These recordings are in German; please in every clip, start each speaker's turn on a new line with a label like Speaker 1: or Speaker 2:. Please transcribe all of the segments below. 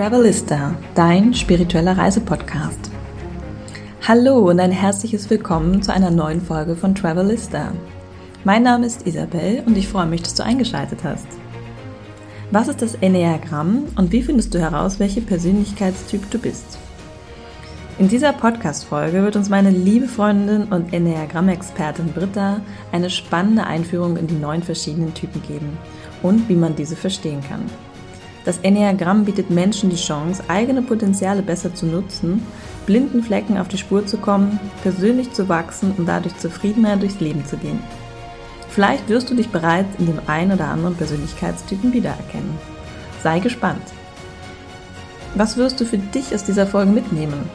Speaker 1: Travelista, dein spiritueller Reisepodcast. Hallo und ein herzliches Willkommen zu einer neuen Folge von Travelista. Mein Name ist Isabel und ich freue mich, dass du eingeschaltet hast. Was ist das Enneagramm und wie findest du heraus, welche Persönlichkeitstyp du bist? In dieser Podcast-Folge wird uns meine liebe Freundin und Enneagramm-Expertin Britta eine spannende Einführung in die neun verschiedenen Typen geben und wie man diese verstehen kann. Das Enneagramm bietet Menschen die Chance, eigene Potenziale besser zu nutzen, blinden Flecken auf die Spur zu kommen, persönlich zu wachsen und dadurch zufriedener durchs Leben zu gehen. Vielleicht wirst du dich bereits in dem einen oder anderen Persönlichkeitstypen wiedererkennen. Sei gespannt. Was wirst du für dich aus dieser Folge mitnehmen?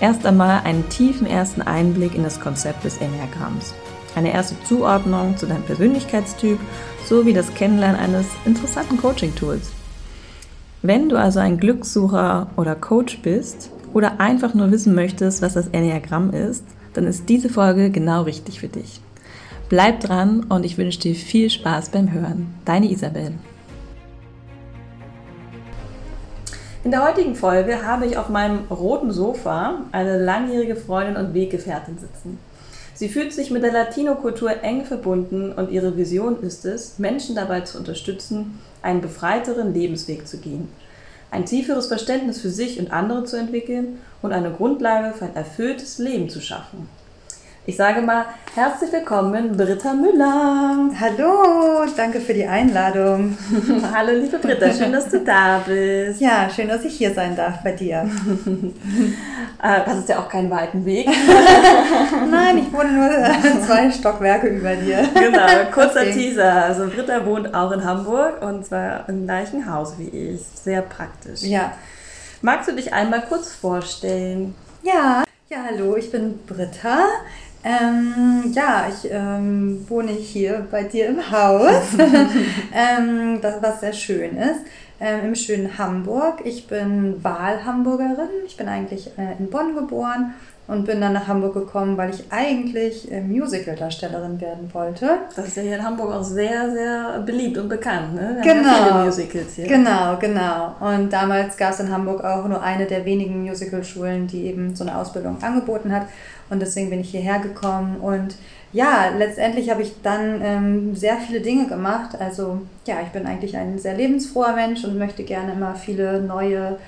Speaker 1: Erst einmal einen tiefen ersten Einblick in das Konzept des Enneagramms. Eine erste Zuordnung zu deinem Persönlichkeitstyp sowie das Kennenlernen eines interessanten Coaching-Tools. Wenn du also ein Glückssucher oder Coach bist oder einfach nur wissen möchtest, was das Enneagramm ist, dann ist diese Folge genau richtig für dich. Bleib dran und ich wünsche dir viel Spaß beim Hören. Deine Isabel. In der heutigen Folge habe ich auf meinem roten Sofa eine langjährige Freundin und Weggefährtin sitzen. Sie fühlt sich mit der Latino-Kultur eng verbunden und ihre Vision ist es, Menschen dabei zu unterstützen, einen befreiteren Lebensweg zu gehen, ein tieferes Verständnis für sich und andere zu entwickeln und eine Grundlage für ein erfülltes Leben zu schaffen. Ich sage mal herzlich willkommen, Britta Müller.
Speaker 2: Hallo, danke für die Einladung.
Speaker 1: Hallo, liebe Britta, schön, dass du da bist.
Speaker 2: Ja, schön, dass ich hier sein darf bei dir.
Speaker 1: Äh, das ist ja auch kein weiten Weg.
Speaker 2: Nein, ich wohne nur zwei Stockwerke über dir.
Speaker 1: Genau, kurzer okay. Teaser. Also Britta wohnt auch in Hamburg und zwar im gleichen Haus wie ich. Sehr praktisch.
Speaker 2: Ja.
Speaker 1: Magst du dich einmal kurz vorstellen?
Speaker 2: Ja. Ja, hallo, ich bin Britta. Ähm, ja, ich ähm, wohne hier bei dir im Haus, ähm, das, was sehr schön ist, ähm, im schönen Hamburg. Ich bin Wahlhamburgerin. Ich bin eigentlich äh, in Bonn geboren und bin dann nach Hamburg gekommen, weil ich eigentlich äh, Musical-Darstellerin werden wollte.
Speaker 1: Das ist ja hier in Hamburg auch sehr, sehr beliebt und bekannt, ne?
Speaker 2: Wir genau. Haben viele Musicals hier. Genau, genau. Und damals gab es in Hamburg auch nur eine der wenigen Musical-Schulen, die eben so eine Ausbildung angeboten hat. Und deswegen bin ich hierher gekommen und ja, letztendlich habe ich dann ähm, sehr viele Dinge gemacht. Also ja, ich bin eigentlich ein sehr lebensfroher Mensch und möchte gerne immer viele neue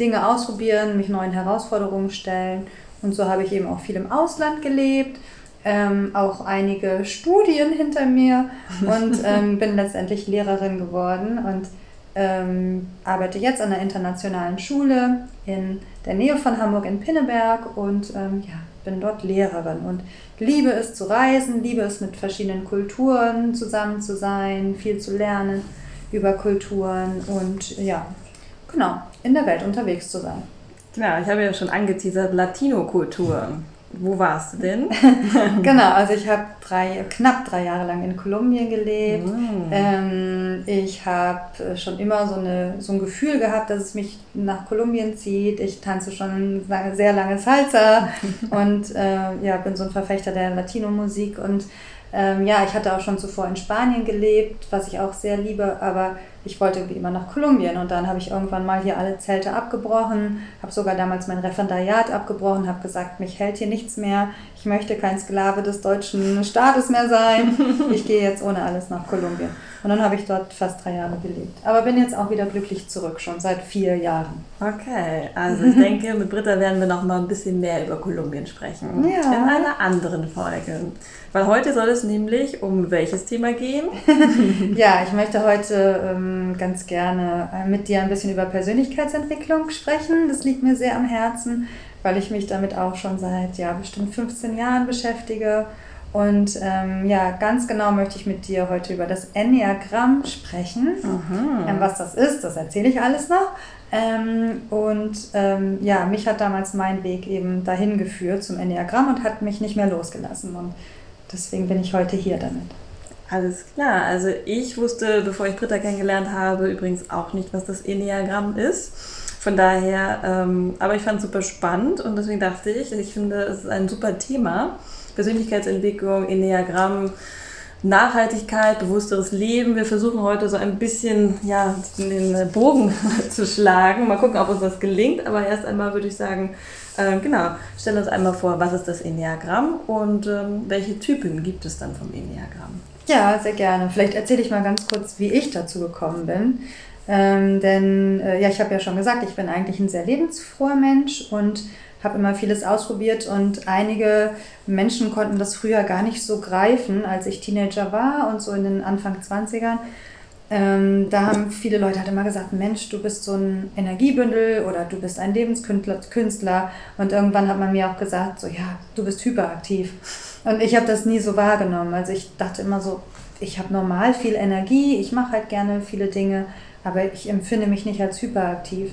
Speaker 2: Dinge ausprobieren, mich neuen Herausforderungen stellen. Und so habe ich eben auch viel im Ausland gelebt, ähm, auch einige Studien hinter mir und ähm, bin letztendlich Lehrerin geworden und ähm, arbeite jetzt an der internationalen Schule in der Nähe von Hamburg in Pinneberg und ähm, ja, bin dort Lehrerin und liebe es zu reisen, liebe es mit verschiedenen Kulturen zusammen zu sein, viel zu lernen über Kulturen und ja, genau, in der Welt unterwegs zu sein.
Speaker 1: Ja, ich habe ja schon angeteasert, Latino-Kultur. Wo warst du denn?
Speaker 2: genau, also ich habe drei, knapp drei Jahre lang in Kolumbien gelebt. Mm. Ähm, ich habe schon immer so, eine, so ein Gefühl gehabt, dass es mich nach Kolumbien zieht. Ich tanze schon sehr lange Salsa und äh, ja, bin so ein Verfechter der Latino-Musik. Und ähm, ja, ich hatte auch schon zuvor in Spanien gelebt, was ich auch sehr liebe, aber ich wollte irgendwie immer nach Kolumbien und dann habe ich irgendwann mal hier alle Zelte abgebrochen, habe sogar damals mein Referendariat abgebrochen, habe gesagt, mich hält hier nichts mehr, ich möchte kein Sklave des deutschen Staates mehr sein, ich gehe jetzt ohne alles nach Kolumbien. Und dann habe ich dort fast drei Jahre gelebt. Aber bin jetzt auch wieder glücklich zurück, schon seit vier Jahren.
Speaker 1: Okay, also ich denke, mit Britta werden wir noch mal ein bisschen mehr über Kolumbien sprechen. Ja. In einer anderen Folge. Weil heute soll es nämlich um welches Thema gehen?
Speaker 2: ja, ich möchte heute ähm, ganz gerne äh, mit dir ein bisschen über Persönlichkeitsentwicklung sprechen. Das liegt mir sehr am Herzen, weil ich mich damit auch schon seit ja, bestimmt 15 Jahren beschäftige und ähm, ja, ganz genau möchte ich mit dir heute über das Enneagramm sprechen. Ähm, was das ist, das erzähle ich alles noch. Ähm, und ähm, ja, mich hat damals mein Weg eben dahin geführt zum Enneagramm und hat mich nicht mehr losgelassen. Und deswegen bin ich heute hier damit.
Speaker 1: Alles klar. Also ich wusste, bevor ich Britta kennengelernt habe, übrigens auch nicht, was das Enneagramm ist. Von daher, ähm, aber ich fand es super spannend und deswegen dachte ich, ich finde, es ist ein super Thema. Persönlichkeitsentwicklung, Enneagramm. Nachhaltigkeit, bewussteres Leben. Wir versuchen heute so ein bisschen ja, den Bogen zu schlagen. Mal gucken, ob uns das gelingt. Aber erst einmal würde ich sagen, äh, genau, stell uns einmal vor, was ist das Enneagramm und ähm, welche Typen gibt es dann vom Enneagramm?
Speaker 2: Ja, sehr gerne. Vielleicht erzähle ich mal ganz kurz, wie ich dazu gekommen bin. Ähm, denn äh, ja, ich habe ja schon gesagt, ich bin eigentlich ein sehr lebensfroher Mensch und habe immer vieles ausprobiert und einige Menschen konnten das früher gar nicht so greifen, als ich Teenager war und so in den Anfang 20ern. Ähm, da haben viele Leute halt immer gesagt, Mensch, du bist so ein Energiebündel oder du bist ein Lebenskünstler. Und irgendwann hat man mir auch gesagt, so ja, du bist hyperaktiv. Und ich habe das nie so wahrgenommen. Also ich dachte immer so, ich habe normal viel Energie, ich mache halt gerne viele Dinge, aber ich empfinde mich nicht als hyperaktiv.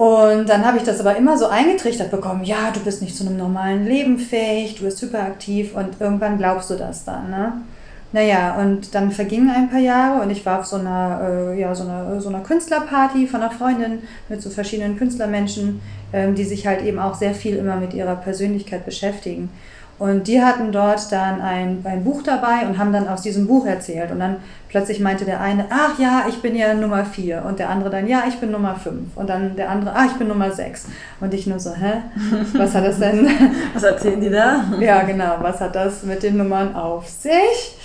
Speaker 2: Und dann habe ich das aber immer so eingetrichtert bekommen, ja, du bist nicht zu einem normalen Leben fähig, du bist hyperaktiv und irgendwann glaubst du das dann. Ne? Naja, und dann vergingen ein paar Jahre und ich war auf so einer, äh, ja, so einer, so einer Künstlerparty von einer Freundin mit so verschiedenen Künstlermenschen, ähm, die sich halt eben auch sehr viel immer mit ihrer Persönlichkeit beschäftigen. Und die hatten dort dann ein, ein Buch dabei und haben dann aus diesem Buch erzählt. Und dann plötzlich meinte der eine, ach ja, ich bin ja Nummer vier. Und der andere dann, ja, ich bin Nummer fünf. Und dann der andere, ah, ich bin Nummer sechs. Und ich nur so, hä? Was hat das denn?
Speaker 1: Was erzählen die da?
Speaker 2: Ja, genau. Was hat das mit den Nummern auf sich?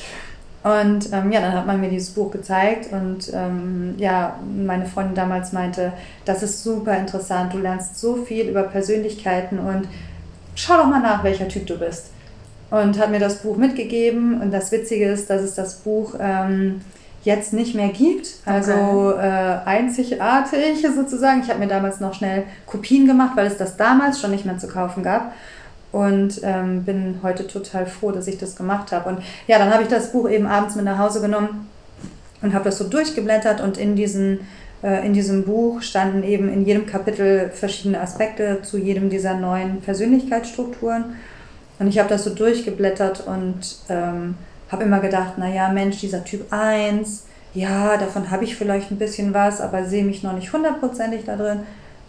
Speaker 2: Und ähm, ja, dann hat man mir dieses Buch gezeigt und ähm, ja, meine Freundin damals meinte, das ist super interessant, du lernst so viel über Persönlichkeiten und schau doch mal nach, welcher Typ du bist. Und hat mir das Buch mitgegeben. Und das Witzige ist, dass es das Buch ähm, jetzt nicht mehr gibt. Also okay. äh, einzigartig sozusagen. Ich habe mir damals noch schnell Kopien gemacht, weil es das damals schon nicht mehr zu kaufen gab. Und ähm, bin heute total froh, dass ich das gemacht habe. Und ja, dann habe ich das Buch eben abends mit nach Hause genommen und habe das so durchgeblättert und in diesen in diesem Buch standen eben in jedem Kapitel verschiedene Aspekte zu jedem dieser neuen Persönlichkeitsstrukturen. Und ich habe das so durchgeblättert und ähm, habe immer gedacht, naja, Mensch, dieser Typ 1, ja, davon habe ich vielleicht ein bisschen was, aber sehe mich noch nicht hundertprozentig da drin.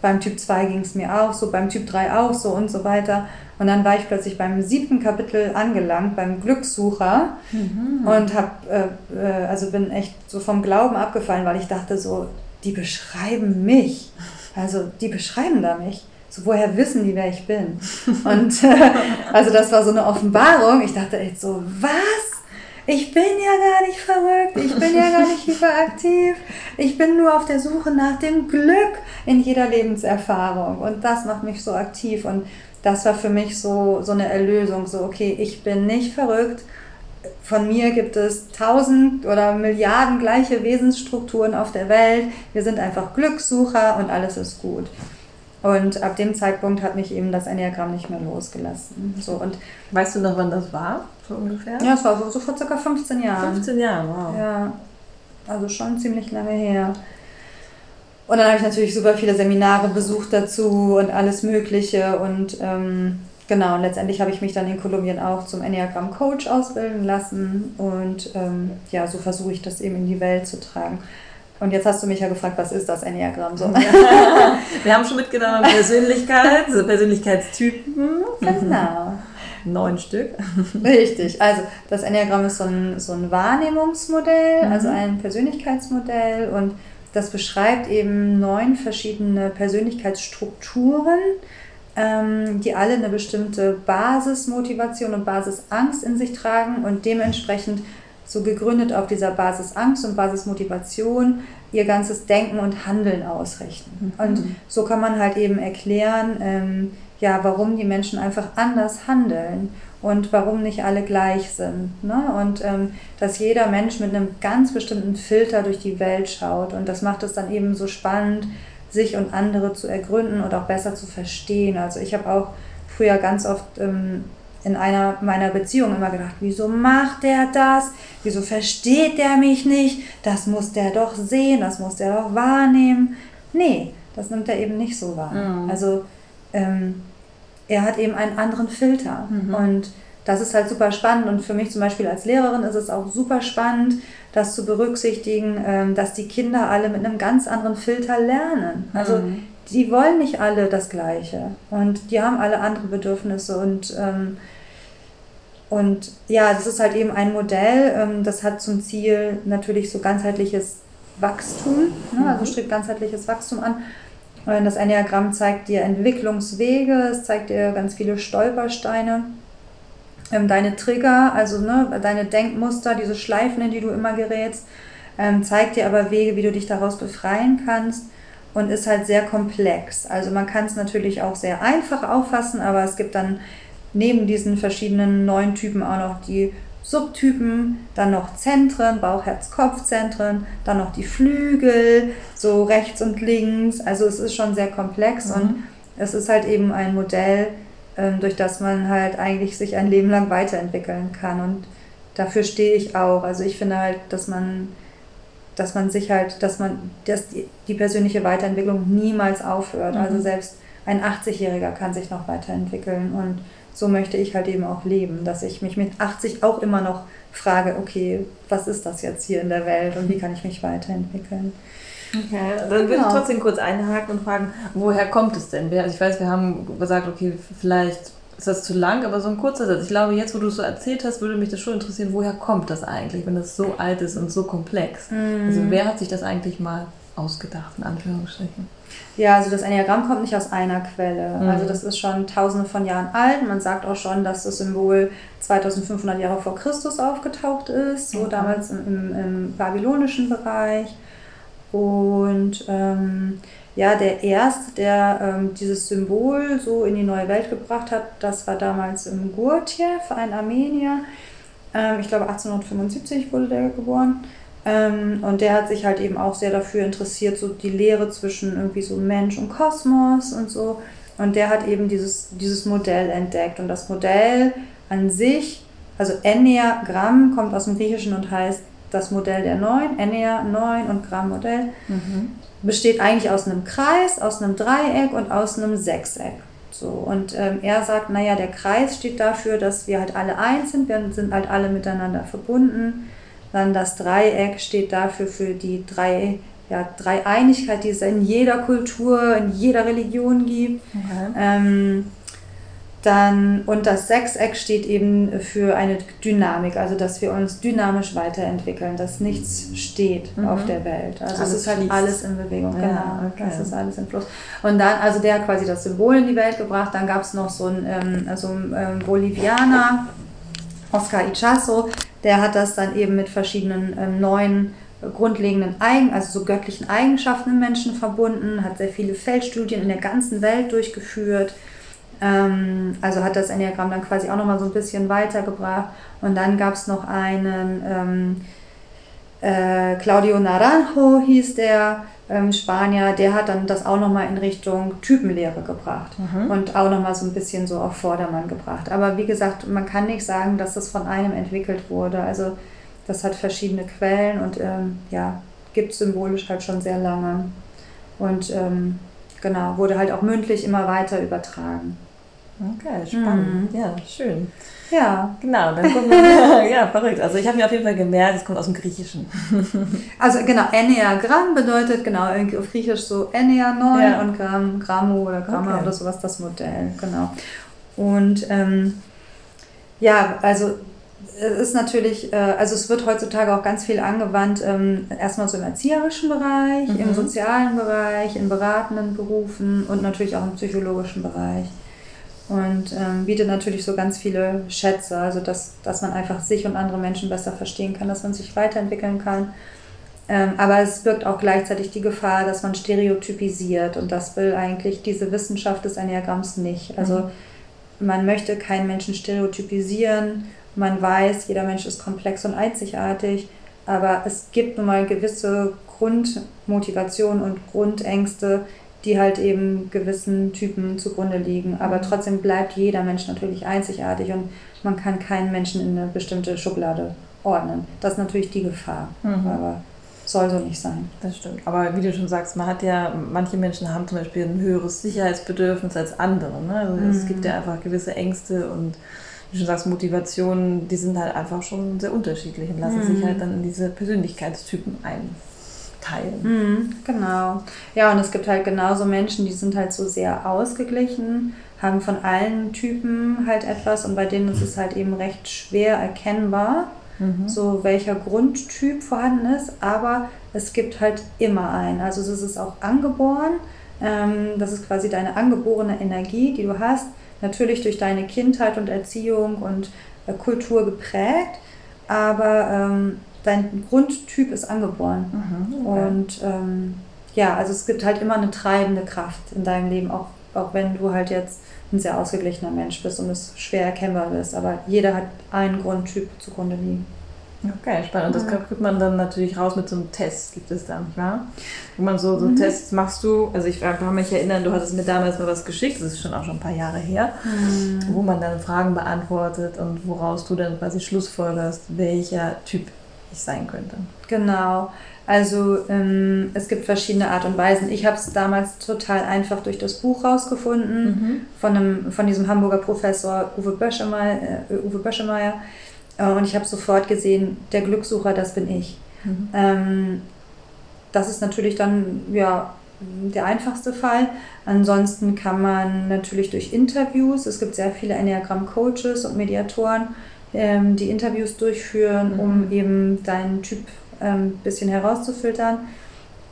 Speaker 2: Beim Typ 2 ging es mir auch so, beim Typ 3 auch so und so weiter. Und dann war ich plötzlich beim siebten Kapitel angelangt, beim Glückssucher mhm. und hab, äh, äh, also bin echt so vom Glauben abgefallen, weil ich dachte so, die beschreiben mich. Also die beschreiben da mich. So, woher wissen die, wer ich bin? Und äh, also das war so eine Offenbarung. Ich dachte echt so, was? Ich bin ja gar nicht verrückt, ich bin ja gar nicht hyperaktiv. Ich bin nur auf der Suche nach dem Glück in jeder Lebenserfahrung. Und das macht mich so aktiv. Und das war für mich so, so eine Erlösung. So, okay, ich bin nicht verrückt von mir gibt es tausend oder Milliarden gleiche Wesensstrukturen auf der Welt. Wir sind einfach Glückssucher und alles ist gut. Und ab dem Zeitpunkt hat mich eben das Enneagramm nicht mehr losgelassen. So, und
Speaker 1: weißt du noch, wann das war, so ungefähr?
Speaker 2: Ja, es war so, so vor circa 15 Jahren.
Speaker 1: 15 Jahre, wow.
Speaker 2: Ja, also schon ziemlich lange her. Und dann habe ich natürlich super viele Seminare besucht dazu und alles Mögliche. Und ähm, Genau, und letztendlich habe ich mich dann in Kolumbien auch zum Enneagram Coach ausbilden lassen und ähm, ja, so versuche ich das eben in die Welt zu tragen. Und jetzt hast du mich ja gefragt, was ist das Enneagramm so?
Speaker 1: Wir haben schon mitgenommen Persönlichkeit, so Persönlichkeitstypen.
Speaker 2: Genau.
Speaker 1: Neun Stück.
Speaker 2: Richtig. Also das Enneagramm ist so ein, so ein Wahrnehmungsmodell, mhm. also ein Persönlichkeitsmodell und das beschreibt eben neun verschiedene Persönlichkeitsstrukturen, die alle eine bestimmte Basismotivation und Basisangst in sich tragen und dementsprechend so gegründet auf dieser Basisangst und Basismotivation ihr ganzes Denken und Handeln ausrichten. Mhm. Und so kann man halt eben erklären, ähm, ja, warum die Menschen einfach anders handeln und warum nicht alle gleich sind. Ne? Und ähm, dass jeder Mensch mit einem ganz bestimmten Filter durch die Welt schaut. Und das macht es dann eben so spannend, sich und andere zu ergründen und auch besser zu verstehen. Also ich habe auch früher ganz oft ähm, in einer meiner Beziehungen immer gedacht, wieso macht der das? Wieso versteht der mich nicht? Das muss der doch sehen, das muss der doch wahrnehmen. Nee, das nimmt er eben nicht so wahr. Mhm. Also ähm, er hat eben einen anderen Filter mhm. und das ist halt super spannend und für mich zum Beispiel als Lehrerin ist es auch super spannend, das zu berücksichtigen, ähm, dass die Kinder alle mit einem ganz anderen Filter lernen. Also mhm. die wollen nicht alle das Gleiche und die haben alle andere Bedürfnisse und ähm, und ja, das ist halt eben ein Modell, ähm, das hat zum Ziel natürlich so ganzheitliches Wachstum, ne? also mhm. strebt ganzheitliches Wachstum an. Das Enneagramm zeigt dir Entwicklungswege, es zeigt dir ganz viele Stolpersteine, ähm, deine Trigger, also ne, deine Denkmuster, diese Schleifen, in die du immer gerätst, ähm, zeigt dir aber Wege, wie du dich daraus befreien kannst und ist halt sehr komplex. Also man kann es natürlich auch sehr einfach auffassen, aber es gibt dann neben diesen verschiedenen neuen Typen auch noch die Subtypen, dann noch Zentren, Bauch, Herz, Kopfzentren, dann noch die Flügel, so rechts und links. Also es ist schon sehr komplex mhm. und es ist halt eben ein Modell, durch das man halt eigentlich sich ein Leben lang weiterentwickeln kann. Und dafür stehe ich auch. Also ich finde halt, dass man, dass man sich halt, dass man, dass die, die persönliche Weiterentwicklung niemals aufhört. Mhm. Also selbst ein 80-Jähriger kann sich noch weiterentwickeln und so möchte ich halt eben auch leben, dass ich mich mit 80 auch immer noch frage, okay, was ist das jetzt hier in der Welt und wie kann ich mich weiterentwickeln?
Speaker 1: Okay, dann würde genau. ich trotzdem kurz einhaken und fragen, woher kommt es denn? Ich weiß, wir haben gesagt, okay, vielleicht ist das zu lang, aber so ein kurzer Satz. Ich glaube, jetzt, wo du es so erzählt hast, würde mich das schon interessieren, woher kommt das eigentlich, wenn das so alt ist und so komplex? Mm. Also wer hat sich das eigentlich mal ausgedacht, in Anführungsstrichen?
Speaker 2: Ja, also das Enneagramm kommt nicht aus einer Quelle. Mhm. Also das ist schon tausende von Jahren alt. Man sagt auch schon, dass das Symbol 2500 Jahre vor Christus aufgetaucht ist, so okay. damals im, im, im, babylonischen Bereich. Und ähm, ja, der Erste, der ähm, dieses Symbol so in die neue Welt gebracht hat, das war damals im Gurtjev, ein Armenier. Ähm, ich glaube 1875 wurde der geboren. Ähm, und der hat sich halt eben auch sehr dafür interessiert, so die Lehre zwischen irgendwie so Mensch und Kosmos und so. Und der hat eben dieses, dieses Modell entdeckt. Und das Modell an sich, also Enneagramm kommt aus dem Griechischen und heißt das Modell der Neun, Ennea, Neun und Gramm Modell, mhm. besteht eigentlich aus einem Kreis, aus einem Dreieck und aus einem Sechseck. So, und ähm, er sagt, naja, der Kreis steht dafür, dass wir halt alle eins sind, wir sind halt alle miteinander verbunden. Dann das Dreieck steht dafür für die drei, ja, Dreieinigkeit, die es in jeder Kultur, in jeder Religion gibt. Okay. Ähm, dann, und das Sechseck steht eben für eine Dynamik, also dass wir uns dynamisch weiterentwickeln, dass nichts steht mhm. auf der Welt. Also alles es ist halt fließt. alles in Bewegung, ja, genau. Okay. Das ist alles im Fluss. Und dann, also der hat quasi das Symbol in die Welt gebracht. Dann gab es noch so einen ähm, also ein ähm, Bolivianer, Oscar Ichazo, der hat das dann eben mit verschiedenen ähm, neuen äh, grundlegenden Eigen, also so göttlichen Eigenschaften im Menschen verbunden, hat sehr viele Feldstudien in der ganzen Welt durchgeführt. Ähm, also hat das Enneagramm dann quasi auch nochmal so ein bisschen weitergebracht. Und dann gab es noch einen ähm, äh, Claudio Naranjo hieß der, ähm, Spanier, der hat dann das auch nochmal in Richtung Typenlehre gebracht mhm. und auch nochmal so ein bisschen so auf Vordermann gebracht. Aber wie gesagt, man kann nicht sagen, dass das von einem entwickelt wurde. Also das hat verschiedene Quellen und ähm, ja, gibt symbolisch halt schon sehr lange. Und ähm, genau, wurde halt auch mündlich immer weiter übertragen.
Speaker 1: Okay, spannend. Mhm. Ja, schön.
Speaker 2: Ja.
Speaker 1: Genau, dann gucken wir. ja, verrückt. Also ich habe mir auf jeden Fall gemerkt, es kommt aus dem Griechischen.
Speaker 2: also genau, Enneagramm bedeutet genau irgendwie auf Griechisch so Ennea 9 ja. und Gramm, Grammo oder Gramme okay. oder sowas, das Modell, genau. Und ähm, ja, also es ist natürlich, äh, also es wird heutzutage auch ganz viel angewandt, ähm, erstmal so im erzieherischen Bereich, mhm. im sozialen Bereich, in beratenden Berufen und natürlich auch im psychologischen Bereich und ähm, bietet natürlich so ganz viele Schätze, also dass, dass man einfach sich und andere Menschen besser verstehen kann, dass man sich weiterentwickeln kann. Ähm, aber es birgt auch gleichzeitig die Gefahr, dass man stereotypisiert und das will eigentlich diese Wissenschaft des Enneagramms nicht. Also mhm. man möchte keinen Menschen stereotypisieren, man weiß, jeder Mensch ist komplex und einzigartig, aber es gibt nun mal gewisse Grundmotivationen und Grundängste, die halt eben gewissen Typen zugrunde liegen. Aber mhm. trotzdem bleibt jeder Mensch natürlich einzigartig und man kann keinen Menschen in eine bestimmte Schublade ordnen. Das ist natürlich die Gefahr. Mhm. Aber soll so nicht sein.
Speaker 1: Das stimmt. Aber wie du schon sagst, man hat ja, manche Menschen haben zum Beispiel ein höheres Sicherheitsbedürfnis als andere. Ne? Also mhm. Es gibt ja einfach gewisse Ängste und wie du schon sagst, Motivationen, die sind halt einfach schon sehr unterschiedlich und lassen mhm. sich halt dann in diese Persönlichkeitstypen ein teilen.
Speaker 2: Mhm, genau. Ja, und es gibt halt genauso Menschen, die sind halt so sehr ausgeglichen haben von allen Typen halt etwas und bei denen ist es halt eben recht schwer erkennbar, mhm. so welcher Grundtyp vorhanden ist, aber es gibt halt immer einen. Also es ist auch angeboren, ähm, das ist quasi deine angeborene Energie, die du hast, natürlich durch deine Kindheit und Erziehung und äh, Kultur geprägt, aber ähm, dein Grundtyp ist angeboren. Mhm, okay. Und ähm, ja, also es gibt halt immer eine treibende Kraft in deinem Leben, auch, auch wenn du halt jetzt ein sehr ausgeglichener Mensch bist und es schwer erkennbar ist. Aber jeder hat einen Grundtyp zugrunde liegen.
Speaker 1: Okay, spannend. Und das kriegt man dann natürlich raus mit so einem Test, gibt es da, nicht wahr? Wo man so, so mhm. Tests machst du, also ich kann mich erinnern, du hattest mir damals mal was geschickt, das ist schon auch schon ein paar Jahre her, mhm. wo man dann Fragen beantwortet und woraus du dann quasi schlussfolgerst, welcher Typ ich sein könnte.
Speaker 2: Genau. Also ähm, es gibt verschiedene Art und Weisen. Ich habe es damals total einfach durch das Buch rausgefunden mhm. von, einem, von diesem Hamburger Professor Uwe Böschemeyer. Äh, Uwe Böschemeyer. Äh, und ich habe sofort gesehen, der Glückssucher, das bin ich. Mhm. Ähm, das ist natürlich dann ja der einfachste Fall. Ansonsten kann man natürlich durch Interviews, es gibt sehr viele Enneagramm-Coaches und Mediatoren, ähm, die Interviews durchführen, mhm. um eben deinen Typ ein ähm, bisschen herauszufiltern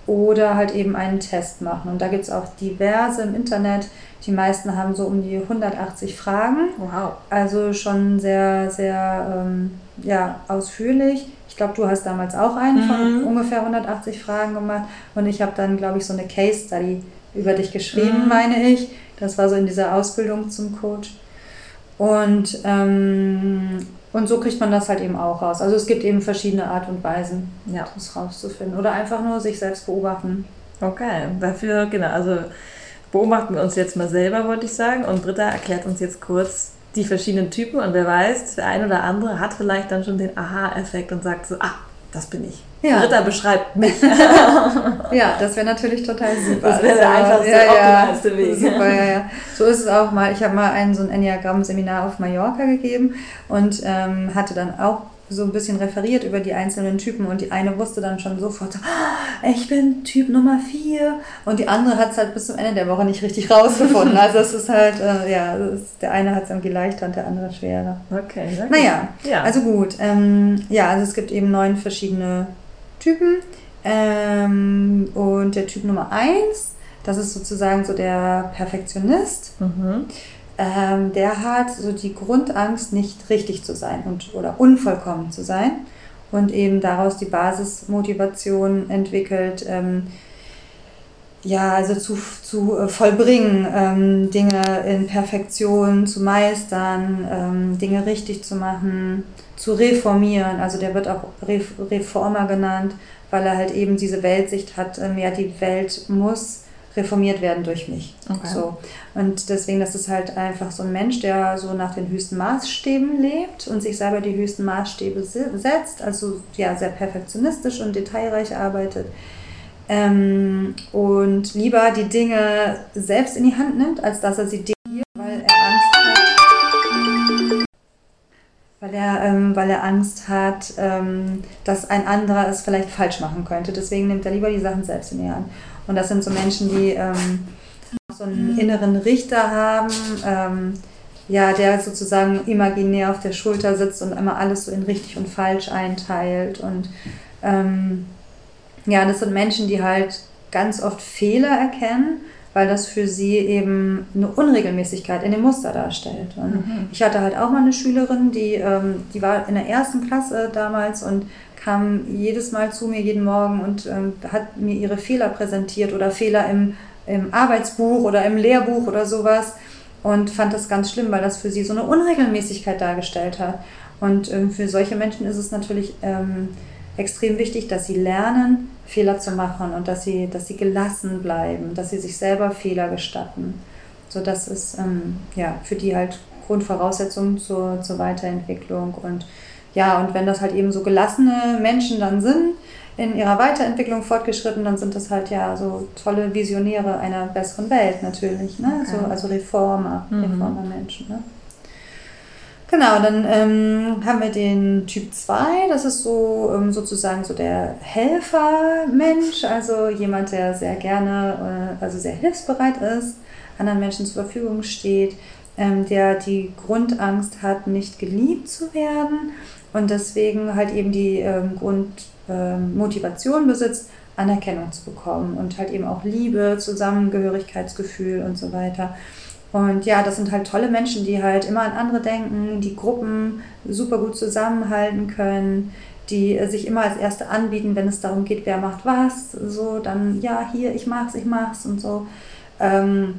Speaker 2: oder halt eben einen Test machen. Und da gibt es auch diverse im Internet. Die meisten haben so um die 180 Fragen.
Speaker 1: Wow.
Speaker 2: Also schon sehr, sehr ähm, ja, ausführlich. Ich glaube, du hast damals auch einen mhm. von ungefähr 180 Fragen gemacht. Und ich habe dann, glaube ich, so eine Case Study über dich geschrieben, mhm. meine ich. Das war so in dieser Ausbildung zum Coach. Und ähm, und so kriegt man das halt eben auch raus. Also es gibt eben verschiedene Art und Weisen, ja. das rauszufinden. Oder einfach nur sich selbst beobachten.
Speaker 1: Okay, dafür, genau, also beobachten wir uns jetzt mal selber, wollte ich sagen. Und Britta erklärt uns jetzt kurz die verschiedenen Typen. Und wer weiß, der ein oder andere hat vielleicht dann schon den Aha-Effekt und sagt so, ah, das bin ich. Ja. Ritter beschreibt mich.
Speaker 2: ja, das wäre natürlich total super. Das wäre der einfachste, ja, optimalste Weg. Super, ja, ja. So ist es auch mal. Ich habe mal ein so ein Enneagramm-Seminar auf Mallorca gegeben und ähm, hatte dann auch so ein bisschen referiert über die einzelnen Typen und die eine wusste dann schon sofort, so, oh, ich bin Typ Nummer 4 und die andere hat es halt bis zum Ende der Woche nicht richtig rausgefunden. Also es ist halt, äh, ja, ist, der eine hat es irgendwie leichter und der andere schwerer.
Speaker 1: Okay. okay.
Speaker 2: Naja, ja. also gut. Ähm, ja, also es gibt eben neun verschiedene Typen ähm, und der Typ Nummer 1, das ist sozusagen so der Perfektionist. Mhm ähm, der hat so die Grundangst, nicht richtig zu sein und, oder unvollkommen zu sein und eben daraus die Basismotivation entwickelt, ähm, ja, also zu, zu äh, vollbringen, ähm, Dinge in Perfektion zu meistern, ähm, Dinge richtig zu machen, zu reformieren. Also der wird auch Reformer genannt, weil er halt eben diese Weltsicht hat, ähm, ja, die Welt muss reformiert werden durch mich. Okay. So. Und deswegen, das ist halt einfach so ein Mensch, der so nach den höchsten Maßstäben lebt und sich selber die höchsten Maßstäbe setzt, also ja, sehr perfektionistisch und detailreich arbeitet. Ähm, und lieber die Dinge selbst in die Hand nimmt, als dass er sie delegiert, weil er Angst hat, weil er, ähm, weil er Angst hat, ähm, dass ein anderer es vielleicht falsch machen könnte. Deswegen nimmt er lieber die Sachen selbst in die Hand. Und das sind so Menschen, die ähm, so einen inneren Richter haben, ähm, ja, der sozusagen imaginär auf der Schulter sitzt und immer alles so in richtig und falsch einteilt. Und ähm, ja, das sind Menschen, die halt ganz oft Fehler erkennen, weil das für sie eben eine Unregelmäßigkeit in dem Muster darstellt. Und mhm. ich hatte halt auch mal eine Schülerin, die, ähm, die war in der ersten Klasse damals und kam jedes Mal zu mir jeden Morgen und ähm, hat mir ihre Fehler präsentiert oder Fehler im, im Arbeitsbuch oder im Lehrbuch oder sowas und fand das ganz schlimm, weil das für sie so eine Unregelmäßigkeit dargestellt hat. Und ähm, für solche Menschen ist es natürlich ähm, extrem wichtig, dass sie lernen, Fehler zu machen und dass sie, dass sie gelassen bleiben, dass sie sich selber Fehler gestatten. So, das ist ähm, ja, für die halt Grundvoraussetzung zur, zur Weiterentwicklung und ja, und wenn das halt eben so gelassene Menschen dann sind, in ihrer Weiterentwicklung fortgeschritten, dann sind das halt ja so tolle Visionäre einer besseren Welt natürlich, ne? Okay. So, also Reformer, mhm. Reformer-Menschen. Ne? Genau, dann ähm, haben wir den Typ 2, das ist so ähm, sozusagen so der Helfermensch, also jemand, der sehr gerne, äh, also sehr hilfsbereit ist, anderen Menschen zur Verfügung steht, ähm, der die Grundangst hat, nicht geliebt zu werden und deswegen halt eben die ähm, Grundmotivation ähm, besitzt, Anerkennung zu bekommen und halt eben auch Liebe, Zusammengehörigkeitsgefühl und so weiter. Und ja, das sind halt tolle Menschen, die halt immer an andere denken, die Gruppen super gut zusammenhalten können, die sich immer als Erste anbieten, wenn es darum geht, wer macht was. So, dann, ja, hier, ich mach's, ich mach's und so. Ähm,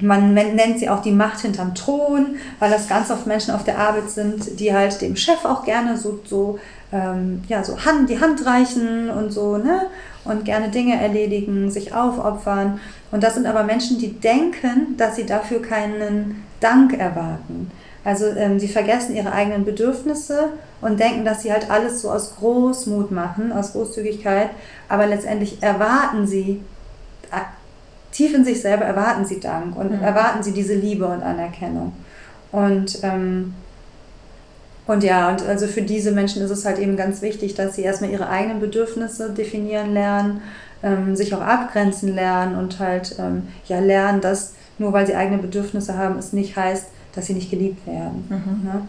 Speaker 2: man nennt sie auch die Macht hinterm Thron, weil das ganz oft Menschen auf der Arbeit sind, die halt dem Chef auch gerne so, so, ähm, ja, so Hand, die Hand reichen und so, ne? Und gerne Dinge erledigen, sich aufopfern. Und das sind aber Menschen, die denken, dass sie dafür keinen Dank erwarten. Also ähm, sie vergessen ihre eigenen Bedürfnisse und denken, dass sie halt alles so aus Großmut machen, aus Großzügigkeit, aber letztendlich erwarten sie, tief in sich selber erwarten sie Dank und mhm. erwarten sie diese Liebe und Anerkennung. Und, ähm, und ja, und also für diese Menschen ist es halt eben ganz wichtig, dass sie erstmal ihre eigenen Bedürfnisse definieren lernen ähm, sich auch abgrenzen lernen und halt ähm, ja lernen, dass nur weil sie eigene Bedürfnisse haben, es nicht heißt, dass sie nicht geliebt werden. Mhm. Ne?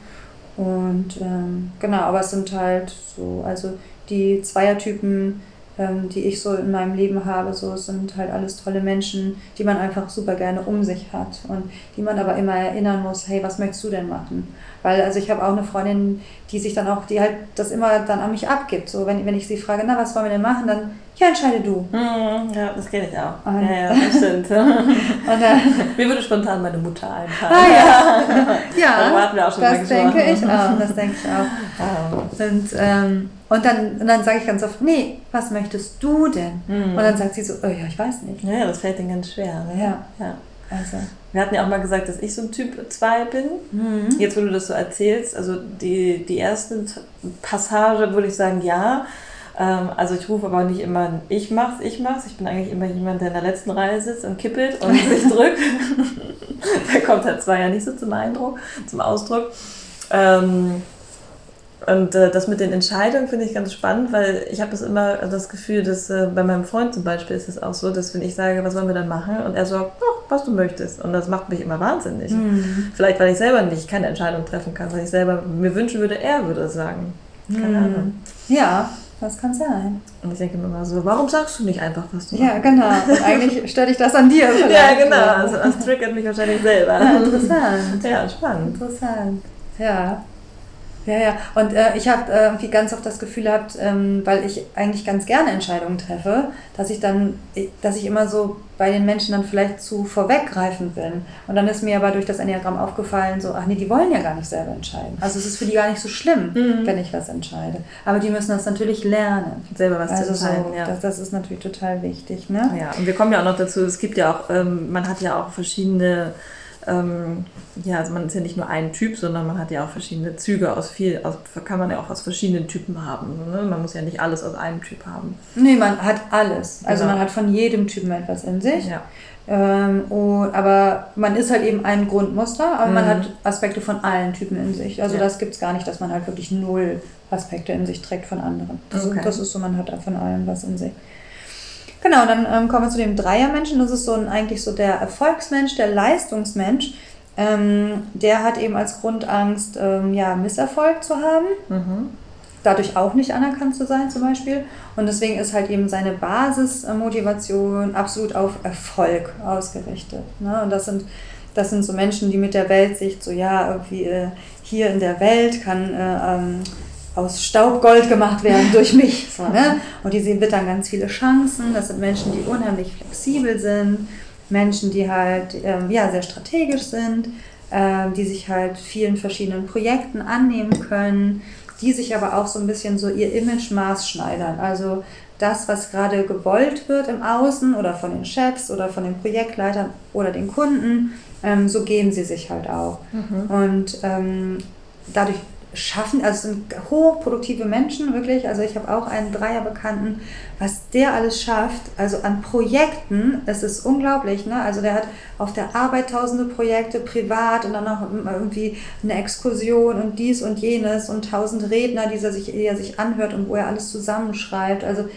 Speaker 2: Und ähm, genau, aber es sind halt so, also die Zweiertypen, ähm, die ich so in meinem Leben habe, so es sind halt alles tolle Menschen, die man einfach super gerne um sich hat und die man aber immer erinnern muss, hey, was möchtest du denn machen? Weil, also ich habe auch eine Freundin, die sich dann auch, die halt das immer dann an mich abgibt. So, wenn, wenn ich sie frage, na, was wollen wir denn machen, dann, ja, entscheide du.
Speaker 1: Mhm, ja, das kenne ich auch. Und, ja, ja, das stimmt. äh, Mir würde spontan meine Mutter einfallen. Ah, ja.
Speaker 2: ja, schon das denke ich auch, das denke ich auch. Und, ähm, und dann, und dann sage ich ganz oft, nee, was möchtest du denn? Mhm. Und dann sagt sie so, oh ja, ich weiß nicht.
Speaker 1: Ja, das fällt ihnen ganz schwer.
Speaker 2: Ne? Ja. ja.
Speaker 1: Also. Wir hatten ja auch mal gesagt, dass ich so ein Typ 2 bin. Mhm. Jetzt, wo du das so erzählst, also die, die erste Passage würde ich sagen, ja. Ähm, also ich rufe aber nicht immer, ich mach's, ich mach's. Ich bin eigentlich immer jemand, der in der letzten Reihe sitzt und kippelt und sich drückt. da kommt halt zwei ja nicht so zum Eindruck, zum Ausdruck. Ähm, und äh, das mit den Entscheidungen finde ich ganz spannend, weil ich habe das immer das Gefühl, dass äh, bei meinem Freund zum Beispiel ist es auch so, dass wenn ich sage, was wollen wir dann machen, und er sagt, oh, was du möchtest. Und das macht mich immer wahnsinnig. Mhm. Vielleicht, weil ich selber nicht keine Entscheidung treffen kann, weil ich selber mir wünschen würde, er würde es sagen. Keine mhm. Ahnung.
Speaker 2: Ja, das kann sein.
Speaker 1: Und ich denke mir immer so, warum sagst du nicht einfach, was du
Speaker 2: Ja, genau. Und eigentlich stelle ich das an dir.
Speaker 1: ja, genau. Also, das triggert mich wahrscheinlich selber.
Speaker 2: Ja, interessant.
Speaker 1: Ja, spannend.
Speaker 2: Interessant. Ja. Ja, ja. Und äh, ich habe äh, irgendwie ganz oft das Gefühl gehabt, ähm, weil ich eigentlich ganz gerne Entscheidungen treffe, dass ich dann, dass ich immer so bei den Menschen dann vielleicht zu vorweggreifend bin. Und dann ist mir aber durch das Enneagramm aufgefallen, so, ach nee, die wollen ja gar nicht selber entscheiden. Also es ist für die gar nicht so schlimm, mhm. wenn ich was entscheide. Aber die müssen das natürlich lernen.
Speaker 1: Selber was also zu entscheiden,
Speaker 2: so, ja. Das, das, ist natürlich total wichtig. Ne?
Speaker 1: Ja, und wir kommen ja auch noch dazu, es gibt ja auch, ähm, man hat ja auch verschiedene ähm, ja, also man ist ja nicht nur ein Typ, sondern man hat ja auch verschiedene Züge aus viel, aus, kann man ja auch aus verschiedenen Typen haben. Ne? Man muss ja nicht alles aus einem Typ haben.
Speaker 2: Nee, man hat alles. Also genau. man hat von jedem Typen etwas in sich. Ja. Ähm, und, aber man ist halt eben ein Grundmuster, aber mhm. man hat Aspekte von allen Typen in sich. Also ja. das gibt es gar nicht, dass man halt wirklich null Aspekte in sich trägt von anderen. Das, okay. das ist so, man hat von allen was in sich. Genau, dann ähm, kommen wir zu dem Dreiermenschen. Das ist so ein, eigentlich so der Erfolgsmensch, der Leistungsmensch. Ähm, der hat eben als Grundangst, ähm, ja, Misserfolg zu haben. Mhm. Dadurch auch nicht anerkannt zu sein, zum Beispiel. Und deswegen ist halt eben seine Basismotivation absolut auf Erfolg ausgerichtet. Ne? Und das sind, das sind so Menschen, die mit der Weltsicht so, ja, irgendwie äh, hier in der Welt kann. Äh, ähm, aus Staub Gold gemacht werden durch mich. So, ne? Und die sehen dann ganz viele Chancen. Das sind Menschen, die unheimlich flexibel sind, Menschen, die halt ähm, ja, sehr strategisch sind, ähm, die sich halt vielen verschiedenen Projekten annehmen können, die sich aber auch so ein bisschen so ihr Image maßschneidern. Also das, was gerade gewollt wird im Außen oder von den Chefs oder von den Projektleitern oder den Kunden, ähm, so geben sie sich halt auch. Mhm. Und ähm, dadurch schaffen, also sind hochproduktive Menschen, wirklich. Also ich habe auch einen Dreierbekannten, was der alles schafft, also an Projekten, es ist unglaublich, ne? Also der hat auf der Arbeit tausende Projekte, privat und dann noch irgendwie eine Exkursion und dies und jenes und tausend Redner, die er sich, die er sich anhört und wo er alles zusammenschreibt. Also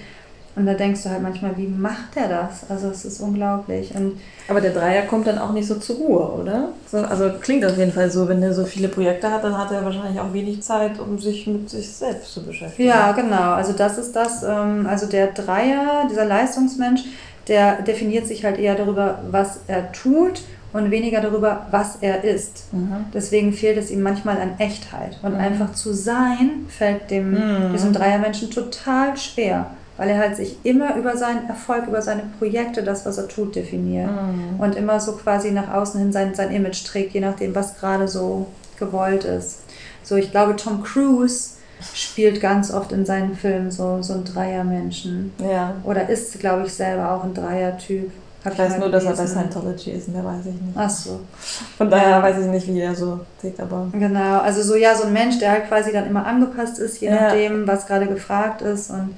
Speaker 2: und da denkst du halt manchmal, wie macht der das? Also es ist unglaublich. Und
Speaker 1: Aber der Dreier kommt dann auch nicht so zur Ruhe, oder? So, also klingt auf jeden Fall so, wenn er so viele Projekte hat, dann hat er wahrscheinlich auch wenig Zeit, um sich mit sich selbst zu beschäftigen.
Speaker 2: Ja, genau. Also das ist das. Ähm, also der Dreier, dieser Leistungsmensch, der definiert sich halt eher darüber, was er tut und weniger darüber, was er ist. Mhm. Deswegen fehlt es ihm manchmal an Echtheit. Und mhm. einfach zu sein, fällt dem, mhm. diesem Dreiermenschen total schwer weil er halt sich immer über seinen Erfolg, über seine Projekte, das, was er tut, definiert. Mhm. Und immer so quasi nach außen hin sein, sein Image trägt, je nachdem, was gerade so gewollt ist. So, ich glaube, Tom Cruise spielt ganz oft in seinen Filmen so, so ein Dreiermenschen. Ja. Oder ist, glaube ich, selber auch ein Dreiertyp.
Speaker 1: Hab ich weiß nur, dass er bei Scientology ist, mehr weiß ich nicht.
Speaker 2: Ach so.
Speaker 1: Von daher weiß ich nicht, wie er so tickt, aber.
Speaker 2: Genau, also so ja, so ein Mensch, der halt quasi dann immer angepasst ist, je ja. nachdem, was gerade gefragt ist und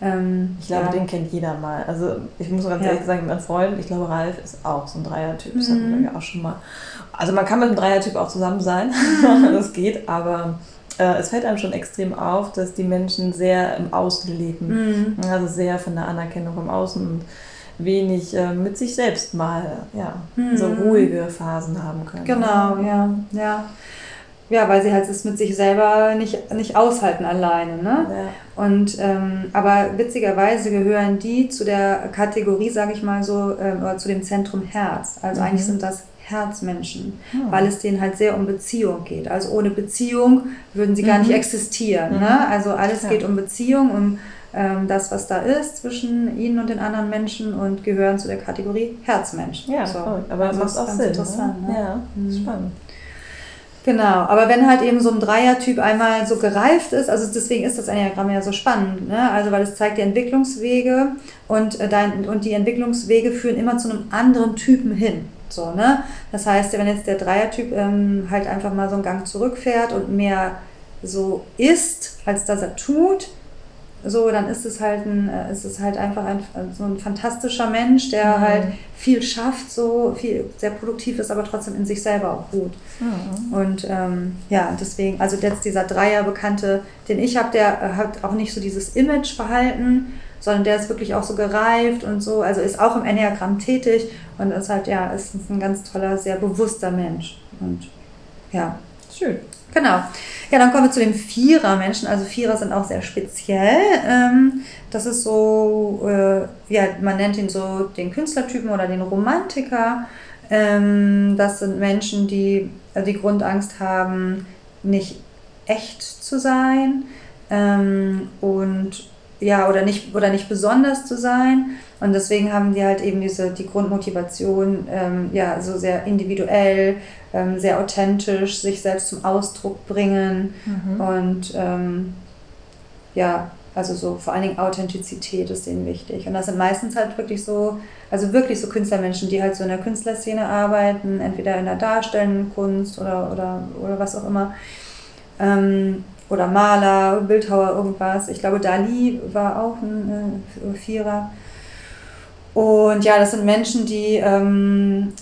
Speaker 1: ähm, ich glaube, ja. den kennt jeder mal. Also ich muss ganz ja. ehrlich sagen, mein Freund, ich glaube, Ralf ist auch so ein Dreiertyp. Das mhm. hatten wir ja auch schon mal. Also man kann mit einem Dreiertyp auch zusammen sein. Mhm. das geht, aber äh, es fällt einem schon extrem auf, dass die Menschen sehr im Außen leben. Mhm. Also sehr von der Anerkennung im Außen und wenig äh, mit sich selbst mal ja, so mhm. ruhige Phasen haben können.
Speaker 2: Genau, ja. ja. Ja, weil sie halt es mit sich selber nicht, nicht aushalten alleine. Ne? Ja. Und, ähm, aber witzigerweise gehören die zu der Kategorie, sage ich mal so, ähm, oder zu dem Zentrum Herz. Also mhm. eigentlich sind das Herzmenschen, mhm. weil es denen halt sehr um Beziehung geht. Also ohne Beziehung würden sie gar mhm. nicht existieren. Ne? Mhm. Also alles ja. geht um Beziehung, um ähm, das, was da ist zwischen ihnen und den anderen Menschen und gehören zu der Kategorie Herzmensch.
Speaker 1: Ja, so. aber das macht auch Sinn. Ne? Interessant, ne? Ja, mhm. spannend.
Speaker 2: Genau, aber wenn halt eben so ein Dreiertyp einmal so gereift ist, also deswegen ist das Enneagramm ja so spannend, ne? also weil es zeigt die Entwicklungswege und, äh, dein, und die Entwicklungswege führen immer zu einem anderen Typen hin. So, ne? Das heißt, wenn jetzt der Dreiertyp ähm, halt einfach mal so einen Gang zurückfährt und mehr so ist, als dass er tut, so, dann ist es halt ein, äh, ist es halt einfach ein, so ein fantastischer Mensch, der mhm. halt viel schafft, so viel sehr produktiv ist, aber trotzdem in sich selber auch gut. Mhm. Und ähm, ja, deswegen, also jetzt dieser Dreier Bekannte, den ich habe, der äh, hat auch nicht so dieses Image-Verhalten, sondern der ist wirklich auch so gereift und so, also ist auch im Enneagramm tätig und ist halt, ja, ist ein ganz toller, sehr bewusster Mensch. Und ja. Schön. Genau. Ja, dann kommen wir zu den Vierer-Menschen. Also Vierer sind auch sehr speziell. Ähm, das ist so, äh, ja, man nennt ihn so den Künstlertypen oder den Romantiker. Ähm, das sind Menschen, die äh, die Grundangst haben, nicht echt zu sein ähm, und ja, oder nicht, oder nicht besonders zu sein. Und deswegen haben die halt eben diese, die Grundmotivation, ähm, ja, so sehr individuell, ähm, sehr authentisch, sich selbst zum Ausdruck bringen mhm. und ähm, ja, also so vor allen Dingen Authentizität ist denen wichtig. Und das sind meistens halt wirklich so, also wirklich so Künstlermenschen, die halt so in der Künstlerszene arbeiten, entweder in der darstellenden Kunst oder, oder, oder was auch immer. Ähm, oder Maler, Bildhauer, irgendwas. Ich glaube, Dali war auch ein äh, Vierer. Und ja, das sind Menschen, die, ähm,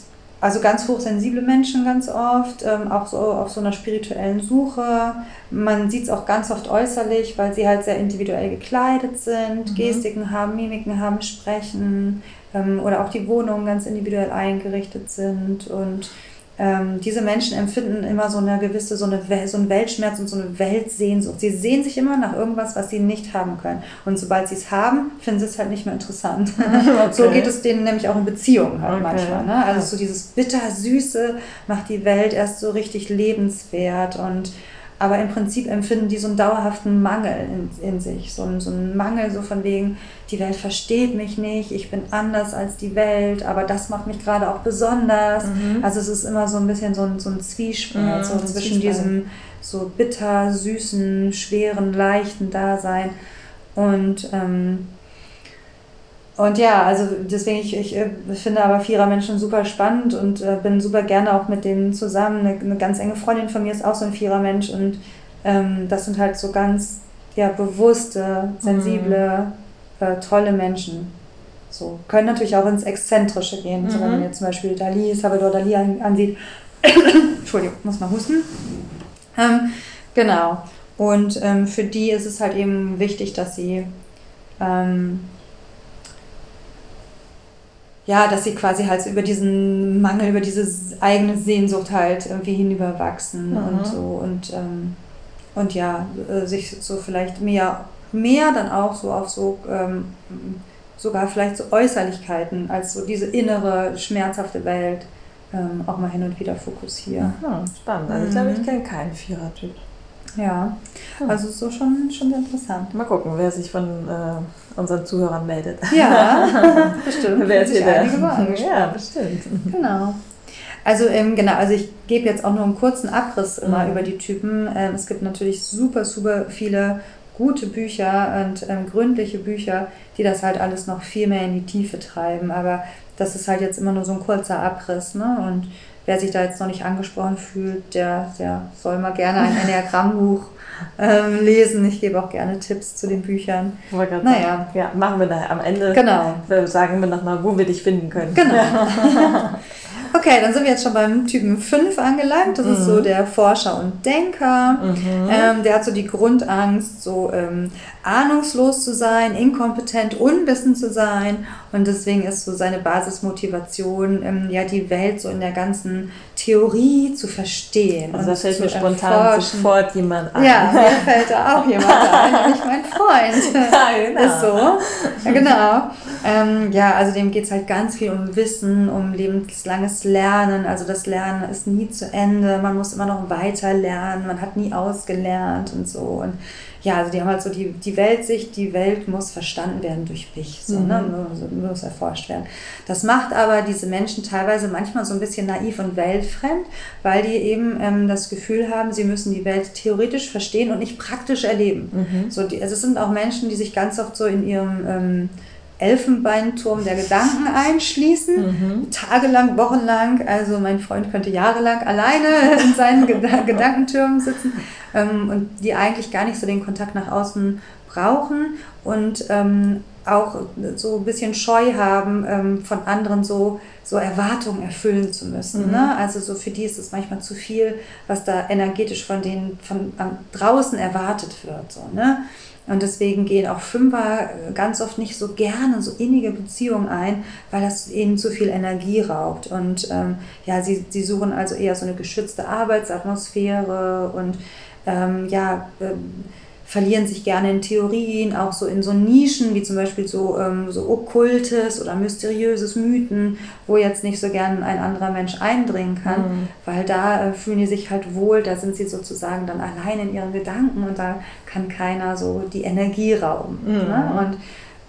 Speaker 2: also ganz hochsensible Menschen ganz oft, ähm, auch so auf so einer spirituellen Suche. Man sieht es auch ganz oft äußerlich, weil sie halt sehr individuell gekleidet sind, mhm. Gestiken haben, Mimiken haben, sprechen ähm, oder auch die Wohnungen ganz individuell eingerichtet sind und ähm, diese Menschen empfinden immer so eine gewisse, so, eine, so einen Weltschmerz und so eine Weltsehnsucht. Sie sehen sich immer nach irgendwas, was sie nicht haben können. Und sobald sie es haben, finden sie es halt nicht mehr interessant. Okay. So geht es denen nämlich auch in Beziehungen halt okay. manchmal. Ne? Also so dieses bitter-süße macht die Welt erst so richtig lebenswert und aber im Prinzip empfinden die so einen dauerhaften Mangel in, in sich. So einen, so einen Mangel so von wegen, die Welt versteht mich nicht, ich bin anders als die Welt, aber das macht mich gerade auch besonders. Mhm. Also es ist immer so ein bisschen so ein, so ein Zwiespalt, mhm, so zwischen Zwiespalt. diesem so bitter, süßen, schweren, leichten Dasein und ähm, und ja, also deswegen, ich, ich äh, finde aber Vierer Menschen super spannend und äh, bin super gerne auch mit denen zusammen. Eine, eine, ganz enge Freundin von mir ist auch so ein Vierer Mensch und ähm, das sind halt so ganz ja, bewusste, sensible, mhm. äh, tolle Menschen. So, können natürlich auch ins Exzentrische gehen. Mhm. So, wenn man jetzt zum Beispiel Dali, Salvador Dali ansieht. Entschuldigung, muss mal husten. Ähm, genau. Und ähm, für die ist es halt eben wichtig, dass sie ähm, ja, dass sie quasi halt über diesen Mangel, über diese eigene Sehnsucht halt irgendwie hinüberwachsen mhm. und so und, ähm, und ja, äh, sich so vielleicht mehr, mehr dann auch so auf so ähm, sogar vielleicht so Äußerlichkeiten als so diese innere, schmerzhafte Welt ähm, auch mal hin und wieder fokussieren.
Speaker 1: Mhm, spannend. Also ich glaube, ich mhm. kenne keinen Vierer-Typ.
Speaker 2: Ja, hm. also so schon, schon sehr interessant.
Speaker 1: Mal gucken, wer sich von äh, unseren Zuhörern meldet.
Speaker 2: Ja, bestimmt.
Speaker 1: wer ist hier der? Ja, bestimmt.
Speaker 2: Genau. Also ähm, genau, also ich gebe jetzt auch nur einen kurzen Abriss immer mhm. über die Typen. Ähm, es gibt natürlich super, super viele gute Bücher und ähm, gründliche Bücher, die das halt alles noch viel mehr in die Tiefe treiben. Aber das ist halt jetzt immer nur so ein kurzer Abriss. Ne? Und wer sich da jetzt noch nicht angesprochen fühlt, der, der soll mal gerne ein Enneagrammbuch ähm, lesen. Ich gebe auch gerne Tipps zu den Büchern.
Speaker 1: Naja. Ja, machen wir da am Ende.
Speaker 2: Genau.
Speaker 1: Sagen wir nochmal, wo wir dich finden können.
Speaker 2: Genau. Okay, dann sind wir jetzt schon beim Typen 5 angelangt. Das mhm. ist so mhm. der Forscher und Denker. Mhm. Ähm, der hat so die Grundangst, so ähm, ahnungslos zu sein, inkompetent, unwissend zu sein. Und deswegen ist so seine Basismotivation, ähm, ja, die Welt so in der ganzen Theorie zu verstehen.
Speaker 1: Also da fällt mir spontan sofort jemand ein.
Speaker 2: Ja, mir fällt da auch jemand ein, nämlich mein Freund. Ja, genau. Ist so. Ja, genau. Ähm, ja, also dem geht es halt ganz viel um Wissen, um lebenslanges Lernen. Also das Lernen ist nie zu Ende. Man muss immer noch weiter lernen. Man hat nie ausgelernt und so. Und ja, also die haben halt so die, die Weltsicht, die Welt muss verstanden werden durch mich, so, ne? mhm. ne? Nur, muss erforscht werden. Das macht aber diese Menschen teilweise manchmal so ein bisschen naiv und weltfremd, weil die eben ähm, das Gefühl haben, sie müssen die Welt theoretisch verstehen und nicht praktisch erleben. Mhm. So, die, also es sind auch Menschen, die sich ganz oft so in ihrem ähm, Elfenbeinturm der Gedanken einschließen, mhm. tagelang, wochenlang. Also mein Freund könnte jahrelang alleine in seinen Gedankentürmen sitzen ähm, und die eigentlich gar nicht so den Kontakt nach außen brauchen und ähm, auch so ein bisschen Scheu haben, ähm, von anderen so, so Erwartungen erfüllen zu müssen. Mhm. Ne? Also so für die ist es manchmal zu viel, was da energetisch von denen von draußen erwartet wird. So, ne? Und deswegen gehen auch Fünfer ganz oft nicht so gerne so innige Beziehungen ein, weil das ihnen zu viel Energie raubt. Und ähm, ja, sie, sie suchen also eher so eine geschützte Arbeitsatmosphäre und ähm, ja, ähm, verlieren sich gerne in Theorien, auch so in so Nischen, wie zum Beispiel so, ähm, so okkultes oder mysteriöses Mythen, wo jetzt nicht so gern ein anderer Mensch eindringen kann, mhm. weil da äh, fühlen die sich halt wohl, da sind sie sozusagen dann allein in ihren Gedanken und da kann keiner so die Energie rauben. Mhm. Ne?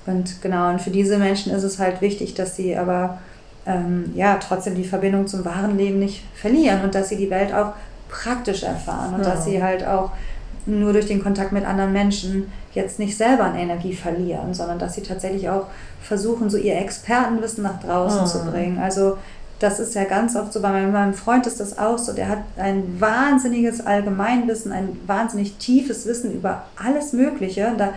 Speaker 2: Und, und genau, und für diese Menschen ist es halt wichtig, dass sie aber ähm, ja trotzdem die Verbindung zum wahren Leben nicht verlieren und dass sie die Welt auch praktisch erfahren und ja. dass sie halt auch nur durch den Kontakt mit anderen Menschen jetzt nicht selber an Energie verlieren, sondern dass sie tatsächlich auch versuchen, so ihr Expertenwissen nach draußen mhm. zu bringen. Also das ist ja ganz oft so, bei meinem Freund ist das auch so, der hat ein wahnsinniges Allgemeinwissen, ein wahnsinnig tiefes Wissen über alles Mögliche. Und da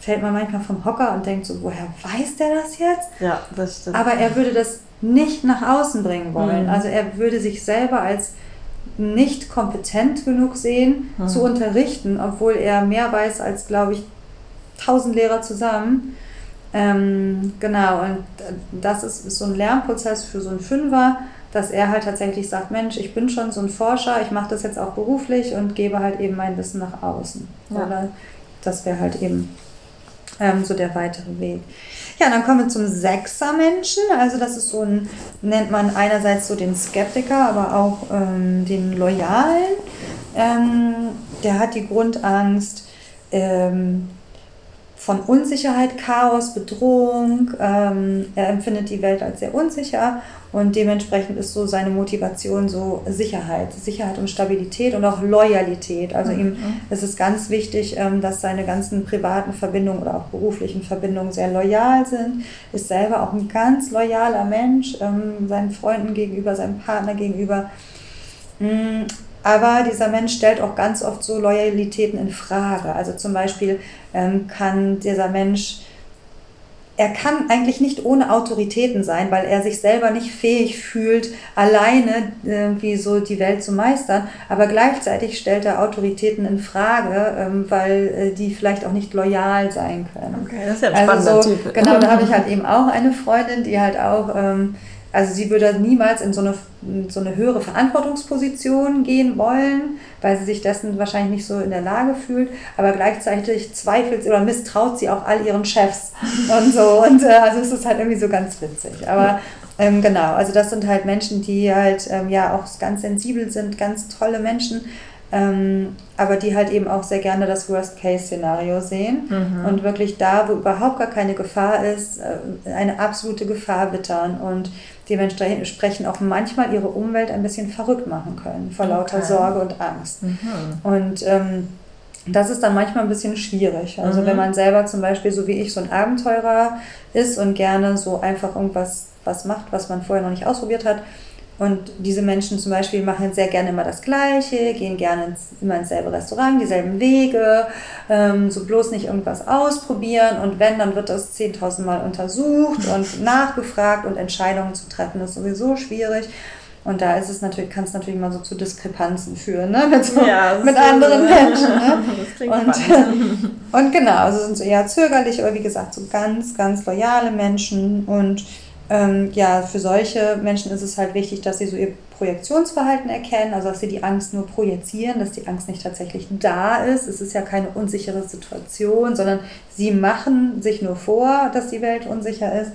Speaker 2: fällt man manchmal vom Hocker und denkt so, woher weiß der das jetzt?
Speaker 1: Ja, das stimmt.
Speaker 2: Aber er würde das nicht nach außen bringen wollen. Mhm. Also er würde sich selber als nicht kompetent genug sehen, mhm. zu unterrichten, obwohl er mehr weiß als, glaube ich, tausend Lehrer zusammen. Ähm, genau, und das ist, ist so ein Lernprozess für so einen Fünfer, dass er halt tatsächlich sagt, Mensch, ich bin schon so ein Forscher, ich mache das jetzt auch beruflich und gebe halt eben mein Wissen nach außen. Ja. Oder das wäre halt eben ähm, so der weitere Weg. Ja, dann kommen wir zum Sechser-Menschen. Also das ist so ein, nennt man einerseits so den Skeptiker, aber auch ähm, den Loyalen. Ähm, der hat die Grundangst ähm, von Unsicherheit, Chaos, Bedrohung. Ähm, er empfindet die Welt als sehr unsicher und dementsprechend ist so seine Motivation so Sicherheit, Sicherheit und Stabilität und auch Loyalität. Also mhm. ihm ist es ganz wichtig, ähm, dass seine ganzen privaten Verbindungen oder auch beruflichen Verbindungen sehr loyal sind. Ist selber auch ein ganz loyaler Mensch, ähm, seinen Freunden gegenüber, seinem Partner gegenüber. Mm, Aber dieser Mensch stellt auch ganz oft so Loyalitäten in Frage. Also zum Beispiel ähm, kann dieser Mensch er kann eigentlich nicht ohne Autoritäten sein, weil er sich selber nicht fähig fühlt, alleine irgendwie so die Welt zu meistern. Aber gleichzeitig stellt er Autoritäten in Frage, ähm, weil äh, die vielleicht auch nicht loyal sein können. Okay, das ist ja ein also so, Typ. Genau, da habe ich halt eben auch eine Freundin, die halt auch ähm, also sie würde niemals in so eine, in so eine höhere Verantwortungsposition gehen wollen, weil sie sich dessen wahrscheinlich nicht so in der Lage fühlt, aber gleichzeitig zweifelt oder misstraut sie auch all ihren Chefs und so. Und äh, also es ist halt irgendwie so ganz witzig. Aber ähm, genau, also das sind halt Menschen, die halt ähm, ja auch ganz sensibel sind, ganz tolle Menschen. Ähm, aber die halt eben auch sehr gerne das Worst-Case-Szenario sehen mhm. und wirklich da, wo überhaupt gar keine Gefahr ist, äh, eine absolute Gefahr wittern und dementsprechend auch manchmal ihre Umwelt ein bisschen verrückt machen können vor lauter okay. Sorge und Angst. Mhm. Und ähm, das ist dann manchmal ein bisschen schwierig. Also mhm. wenn man selber zum Beispiel, so wie ich, so ein Abenteurer ist und gerne so einfach irgendwas was macht, was man vorher noch nicht ausprobiert hat, und diese Menschen zum Beispiel machen sehr gerne immer das Gleiche, gehen gerne ins, immer ins selbe Restaurant, dieselben Wege, ähm, so bloß nicht irgendwas ausprobieren. Und wenn, dann wird das 10.000 Mal untersucht und nachgefragt und Entscheidungen zu treffen ist sowieso schwierig. Und da ist es natürlich, kann es natürlich mal so zu Diskrepanzen führen, ne? Mit, so, ja, mit anderen so, Menschen. Ne? und, und genau, also sind so eher zögerlich, aber wie gesagt, so ganz, ganz loyale Menschen und ähm, ja, für solche Menschen ist es halt wichtig, dass sie so ihr Projektionsverhalten erkennen, also dass sie die Angst nur projizieren, dass die Angst nicht tatsächlich da ist. Es ist ja keine unsichere Situation, sondern sie machen sich nur vor, dass die Welt unsicher ist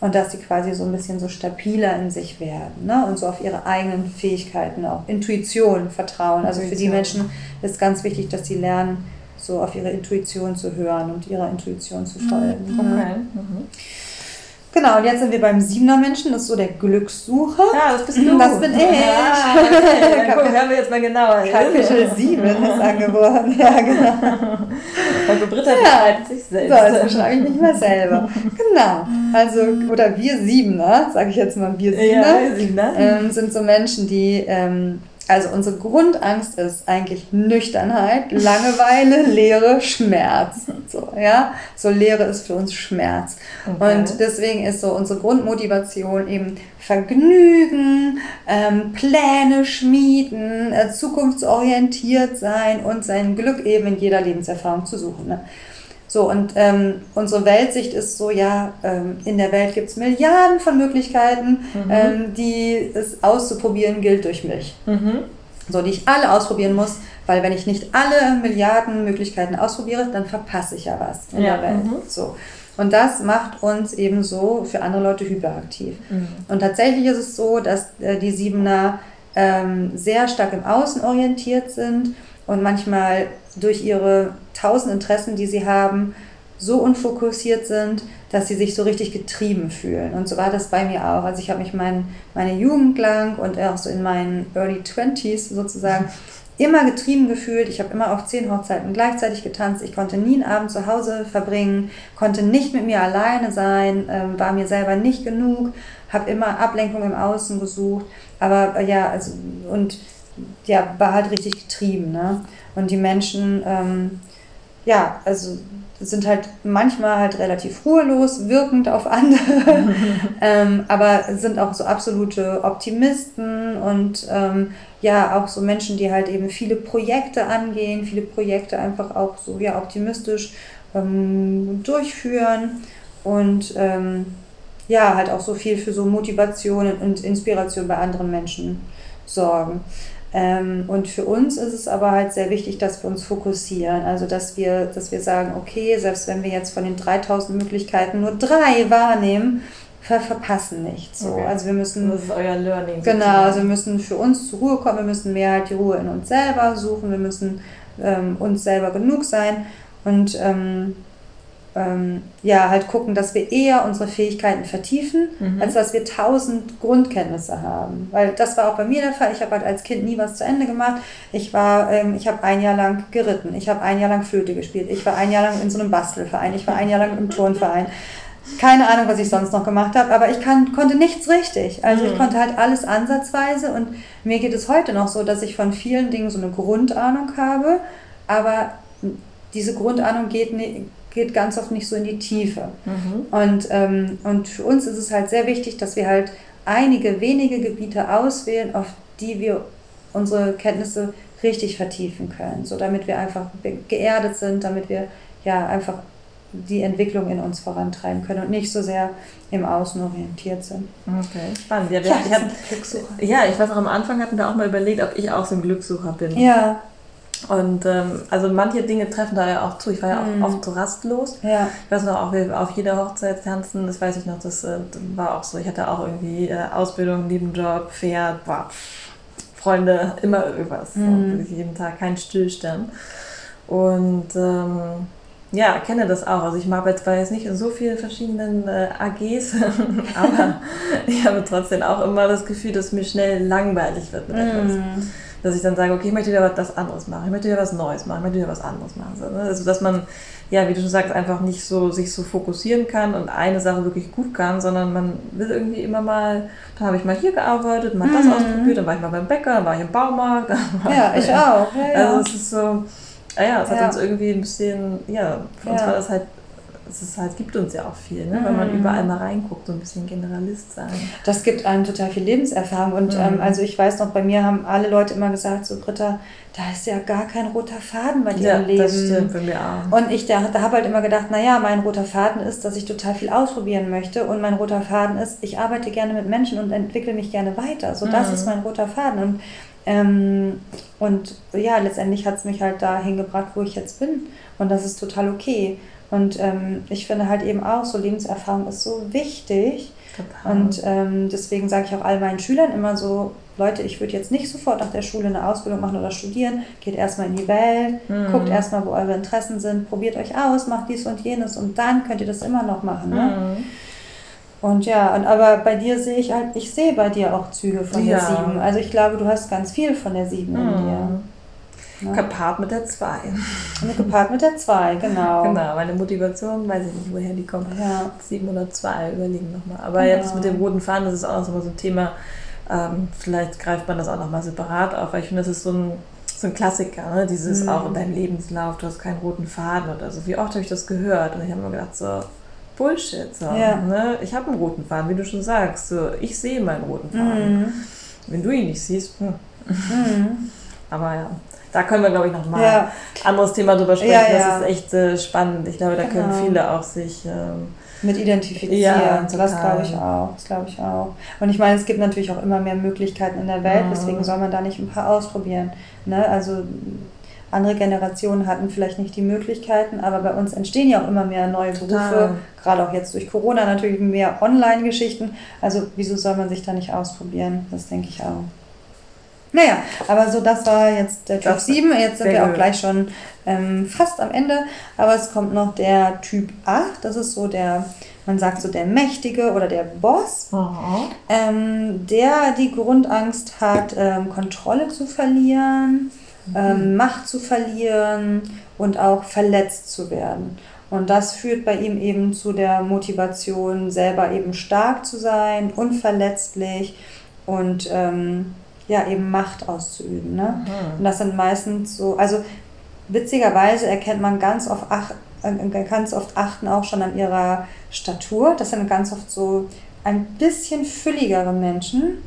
Speaker 2: und dass sie quasi so ein bisschen so stabiler in sich werden ne? und so auf ihre eigenen Fähigkeiten, auch Intuition vertrauen. Also für die Menschen ist ganz wichtig, dass sie lernen, so auf ihre Intuition zu hören und ihrer Intuition zu folgen. Okay. Mhm. Genau, und jetzt sind wir beim Siebener Menschen, das ist so der Glückssucher. Ja, das bist du. Das bin ich. Ah, okay. Dann gucken, hören wir jetzt mal genauer. Kapitel 7 ist angeboren, ja genau. Also Britta ja. beschreibt sich selbst. So, das beschreibe ich mich mal selber. Genau, also, oder wir Siebener, sage ich jetzt mal, wir Siebener, ja, Siebener. Ähm, sind so Menschen, die... Ähm, also unsere Grundangst ist eigentlich Nüchternheit, Langeweile, Leere, Schmerz. So, ja? so Leere ist für uns Schmerz. Okay. Und deswegen ist so unsere Grundmotivation eben Vergnügen, ähm, Pläne schmieden, äh, zukunftsorientiert sein und sein Glück eben in jeder Lebenserfahrung zu suchen. Ne? So, und ähm, unsere Weltsicht ist so, ja, ähm, in der Welt gibt es Milliarden von Möglichkeiten, mhm. ähm, die es auszuprobieren gilt durch mich. Mhm. So, die ich alle ausprobieren muss, weil wenn ich nicht alle Milliarden Möglichkeiten ausprobiere, dann verpasse ich ja was in ja. der Welt. Mhm. So. Und das macht uns eben so für andere Leute hyperaktiv. Mhm. Und tatsächlich ist es so, dass äh, die Siebener ähm, sehr stark im Außen orientiert sind und manchmal durch ihre tausend Interessen, die sie haben, so unfokussiert sind, dass sie sich so richtig getrieben fühlen. Und so war das bei mir auch. Also ich habe mich mein, meine Jugend lang und auch so in meinen Early Twenties sozusagen immer getrieben gefühlt. Ich habe immer auf zehn Hochzeiten gleichzeitig getanzt. Ich konnte nie einen Abend zu Hause verbringen, konnte nicht mit mir alleine sein, ähm, war mir selber nicht genug, habe immer Ablenkung im Außen gesucht. Aber äh, ja, also und ja, war halt richtig getrieben. Ne? Und die Menschen, ähm, ja, also sind halt manchmal halt relativ ruhelos, wirkend auf andere, ähm, aber sind auch so absolute Optimisten und ähm, ja, auch so Menschen, die halt eben viele Projekte angehen, viele Projekte einfach auch so ja optimistisch ähm, durchführen und ähm, ja, halt auch so viel für so Motivation und Inspiration bei anderen Menschen sorgen. Ähm, und für uns ist es aber halt sehr wichtig, dass wir uns fokussieren. Also, dass wir, dass wir sagen, okay, selbst wenn wir jetzt von den 3000 Möglichkeiten nur drei wahrnehmen, ver verpassen nichts. So. Okay. Also wir müssen. Das ist euer Learning. Genau, also wir müssen für uns zur Ruhe kommen, wir müssen mehr halt die Ruhe in uns selber suchen, wir müssen ähm, uns selber genug sein. Und ähm, ähm, ja, halt gucken, dass wir eher unsere Fähigkeiten vertiefen, mhm. als dass wir tausend Grundkenntnisse haben. Weil das war auch bei mir der Fall. Ich habe halt als Kind nie was zu Ende gemacht. Ich war, ähm, ich habe ein Jahr lang geritten, ich habe ein Jahr lang Flöte gespielt, ich war ein Jahr lang in so einem Bastelverein, ich war ein Jahr lang im Turnverein. keine Ahnung, was ich sonst noch gemacht habe, aber ich kann, konnte nichts richtig. Also mhm. ich konnte halt alles ansatzweise und mir geht es heute noch so, dass ich von vielen Dingen so eine Grundahnung habe, aber diese Grundahnung geht, geht ganz oft nicht so in die Tiefe. Mhm. Und, ähm, und für uns ist es halt sehr wichtig, dass wir halt einige wenige Gebiete auswählen, auf die wir unsere Kenntnisse richtig vertiefen können, so damit wir einfach geerdet sind, damit wir ja einfach die Entwicklung in uns vorantreiben können und nicht so sehr im Außen orientiert sind.
Speaker 1: Okay, spannend. Ja, wir, ja, ich hab, ja, ich weiß auch, am Anfang hatten wir auch mal überlegt, ob ich auch so ein Glückssucher bin. Ja. Und ähm, also manche Dinge treffen da ja auch zu. Ich war ja auch mm. oft so rastlos. Ja. Ich weiß noch, auch auf jeder Hochzeit tanzen, das weiß ich noch, das äh, war auch so. Ich hatte auch irgendwie äh, Ausbildung, Nebenjob, Pferd, boah, Freunde, immer irgendwas. Mm. jeden Tag kein Stillstand. Und ähm, ja, kenne das auch. Also ich arbeite zwar jetzt nicht in so vielen verschiedenen äh, AGs, aber ich habe trotzdem auch immer das Gefühl, dass mir schnell langweilig wird mit etwas. Mm. Dass ich dann sage, okay, ich möchte wieder was anderes machen, ich möchte wieder was Neues machen, ich möchte wieder was anderes machen. Ne? Also dass man, ja, wie du schon sagst, einfach nicht so sich so fokussieren kann und eine Sache wirklich gut kann, sondern man will irgendwie immer mal, dann habe ich mal hier gearbeitet, mal mm. das ausprobiert, dann war ich mal beim Bäcker, dann war ich im Baumarkt.
Speaker 2: ja, ich auch. Ja,
Speaker 1: ja. Also es ist so Ah ja, es hat ja. uns irgendwie ein bisschen, ja, für uns war das halt es ist halt, gibt uns ja auch viel, ne? wenn man mhm. überall mal reinguckt, so ein bisschen Generalist sein.
Speaker 2: Das gibt einem total viel Lebenserfahrung. Und mhm. ähm, also ich weiß noch, bei mir haben alle Leute immer gesagt, so Britta, da ist ja gar kein roter Faden bei dir ja, im Leben. Das stimmt bei mir auch. Und ich da, da habe halt immer gedacht, naja, mein roter Faden ist, dass ich total viel ausprobieren möchte. Und mein roter Faden ist, ich arbeite gerne mit Menschen und entwickle mich gerne weiter. So, das mhm. ist mein roter Faden. Und ähm, und ja, letztendlich hat es mich halt dahin gebracht, wo ich jetzt bin. Und das ist total okay. Und ähm, ich finde halt eben auch, so Lebenserfahrung ist so wichtig. Total. Und ähm, deswegen sage ich auch all meinen Schülern immer so, Leute, ich würde jetzt nicht sofort nach der Schule eine Ausbildung machen oder studieren. Geht erstmal in die Welt, mhm. guckt erstmal, wo eure Interessen sind, probiert euch aus, macht dies und jenes und dann könnt ihr das immer noch machen. Ne? Mhm. Und ja, und aber bei dir sehe ich halt, ich sehe bei dir auch Züge von ja. der sieben. Also ich glaube, du hast ganz viel von der sieben in dir.
Speaker 1: Ne? Gepaart mit der 2.
Speaker 2: Gepaart mit der 2, genau.
Speaker 1: Genau, meine Motivation, weiß ich nicht, woher die kommt. Ja. 7 oder 2, überlegen nochmal. Aber genau. jetzt mit dem roten Faden, das ist auch noch so ein Thema, ähm, vielleicht greift man das auch nochmal separat auf, weil ich finde, das ist so ein, so ein Klassiker, ne? dieses mhm. auch in deinem Lebenslauf, du hast keinen roten Faden oder so. Wie oft habe ich das gehört? Und ich habe mir gedacht, so, Bullshit. So, ja. ne? Ich habe einen roten Faden, wie du schon sagst. So, ich sehe meinen roten Faden. Mhm. Wenn du ihn nicht siehst, hm. Mhm. Aber ja, da können wir, glaube ich, nochmal ja. anderes Thema drüber sprechen. Ja, ja. Das ist echt äh, spannend. Ich glaube, da genau. können viele auch sich ähm,
Speaker 2: mit identifizieren. Ja, das glaube ich auch. Das glaube ich auch. Und ich meine, es gibt natürlich auch immer mehr Möglichkeiten in der Welt, mhm. deswegen soll man da nicht ein paar ausprobieren. Ne? Also andere Generationen hatten vielleicht nicht die Möglichkeiten, aber bei uns entstehen ja auch immer mehr neue Berufe, Total. gerade auch jetzt durch Corona natürlich mehr Online-Geschichten. Also wieso soll man sich da nicht ausprobieren? Das denke ich auch. Naja, aber so, das war jetzt der Typ das 7. Jetzt sind wir auch gleich schon ähm, fast am Ende. Aber es kommt noch der Typ 8. Das ist so der, man sagt so der Mächtige oder der Boss, ähm, der die Grundangst hat, ähm, Kontrolle zu verlieren ähm, Macht zu verlieren und auch verletzt zu werden. Und das führt bei ihm eben zu der Motivation, selber eben stark zu sein, unverletzlich und ähm, ja, eben Macht auszuüben. Ne? Und das sind meistens so, also witzigerweise erkennt man ganz oft, ach, äh, ganz oft achten auch schon an ihrer Statur. Das sind ganz oft so ein bisschen fülligere Menschen.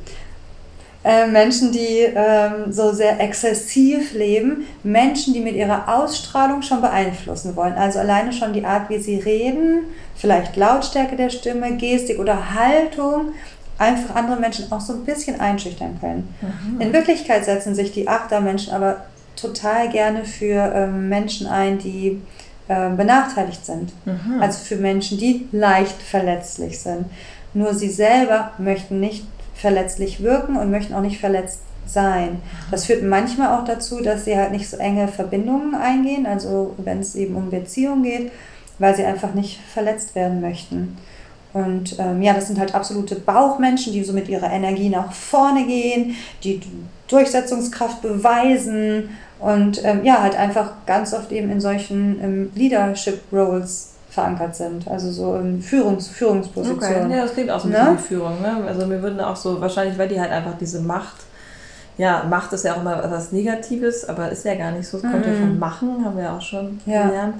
Speaker 2: Äh, Menschen, die ähm, so sehr exzessiv leben, Menschen, die mit ihrer Ausstrahlung schon beeinflussen wollen. Also alleine schon die Art, wie sie reden, vielleicht Lautstärke der Stimme, Gestik oder Haltung, einfach andere Menschen auch so ein bisschen einschüchtern können. Mhm. In Wirklichkeit setzen sich die Achtermenschen aber total gerne für ähm, Menschen ein, die äh, benachteiligt sind. Mhm. Also für Menschen, die leicht verletzlich sind. Nur sie selber möchten nicht verletzlich wirken und möchten auch nicht verletzt sein. Das führt manchmal auch dazu, dass sie halt nicht so enge Verbindungen eingehen, also wenn es eben um Beziehungen geht, weil sie einfach nicht verletzt werden möchten. Und ähm, ja, das sind halt absolute Bauchmenschen, die so mit ihrer Energie nach vorne gehen, die Durchsetzungskraft beweisen und ähm, ja, halt einfach ganz oft eben in solchen ähm, Leadership Roles verankert sind, also so in Führungs Führungspositionen.
Speaker 1: Okay. Ja, das klingt auch so ein bisschen ne? wie Führung. Ne? Also mir würden auch so, wahrscheinlich, weil die halt einfach diese Macht, ja, Macht ist ja auch immer etwas Negatives, aber ist ja gar nicht so. Es kommt mhm. ja von Machen, haben wir ja auch schon ja. gelernt.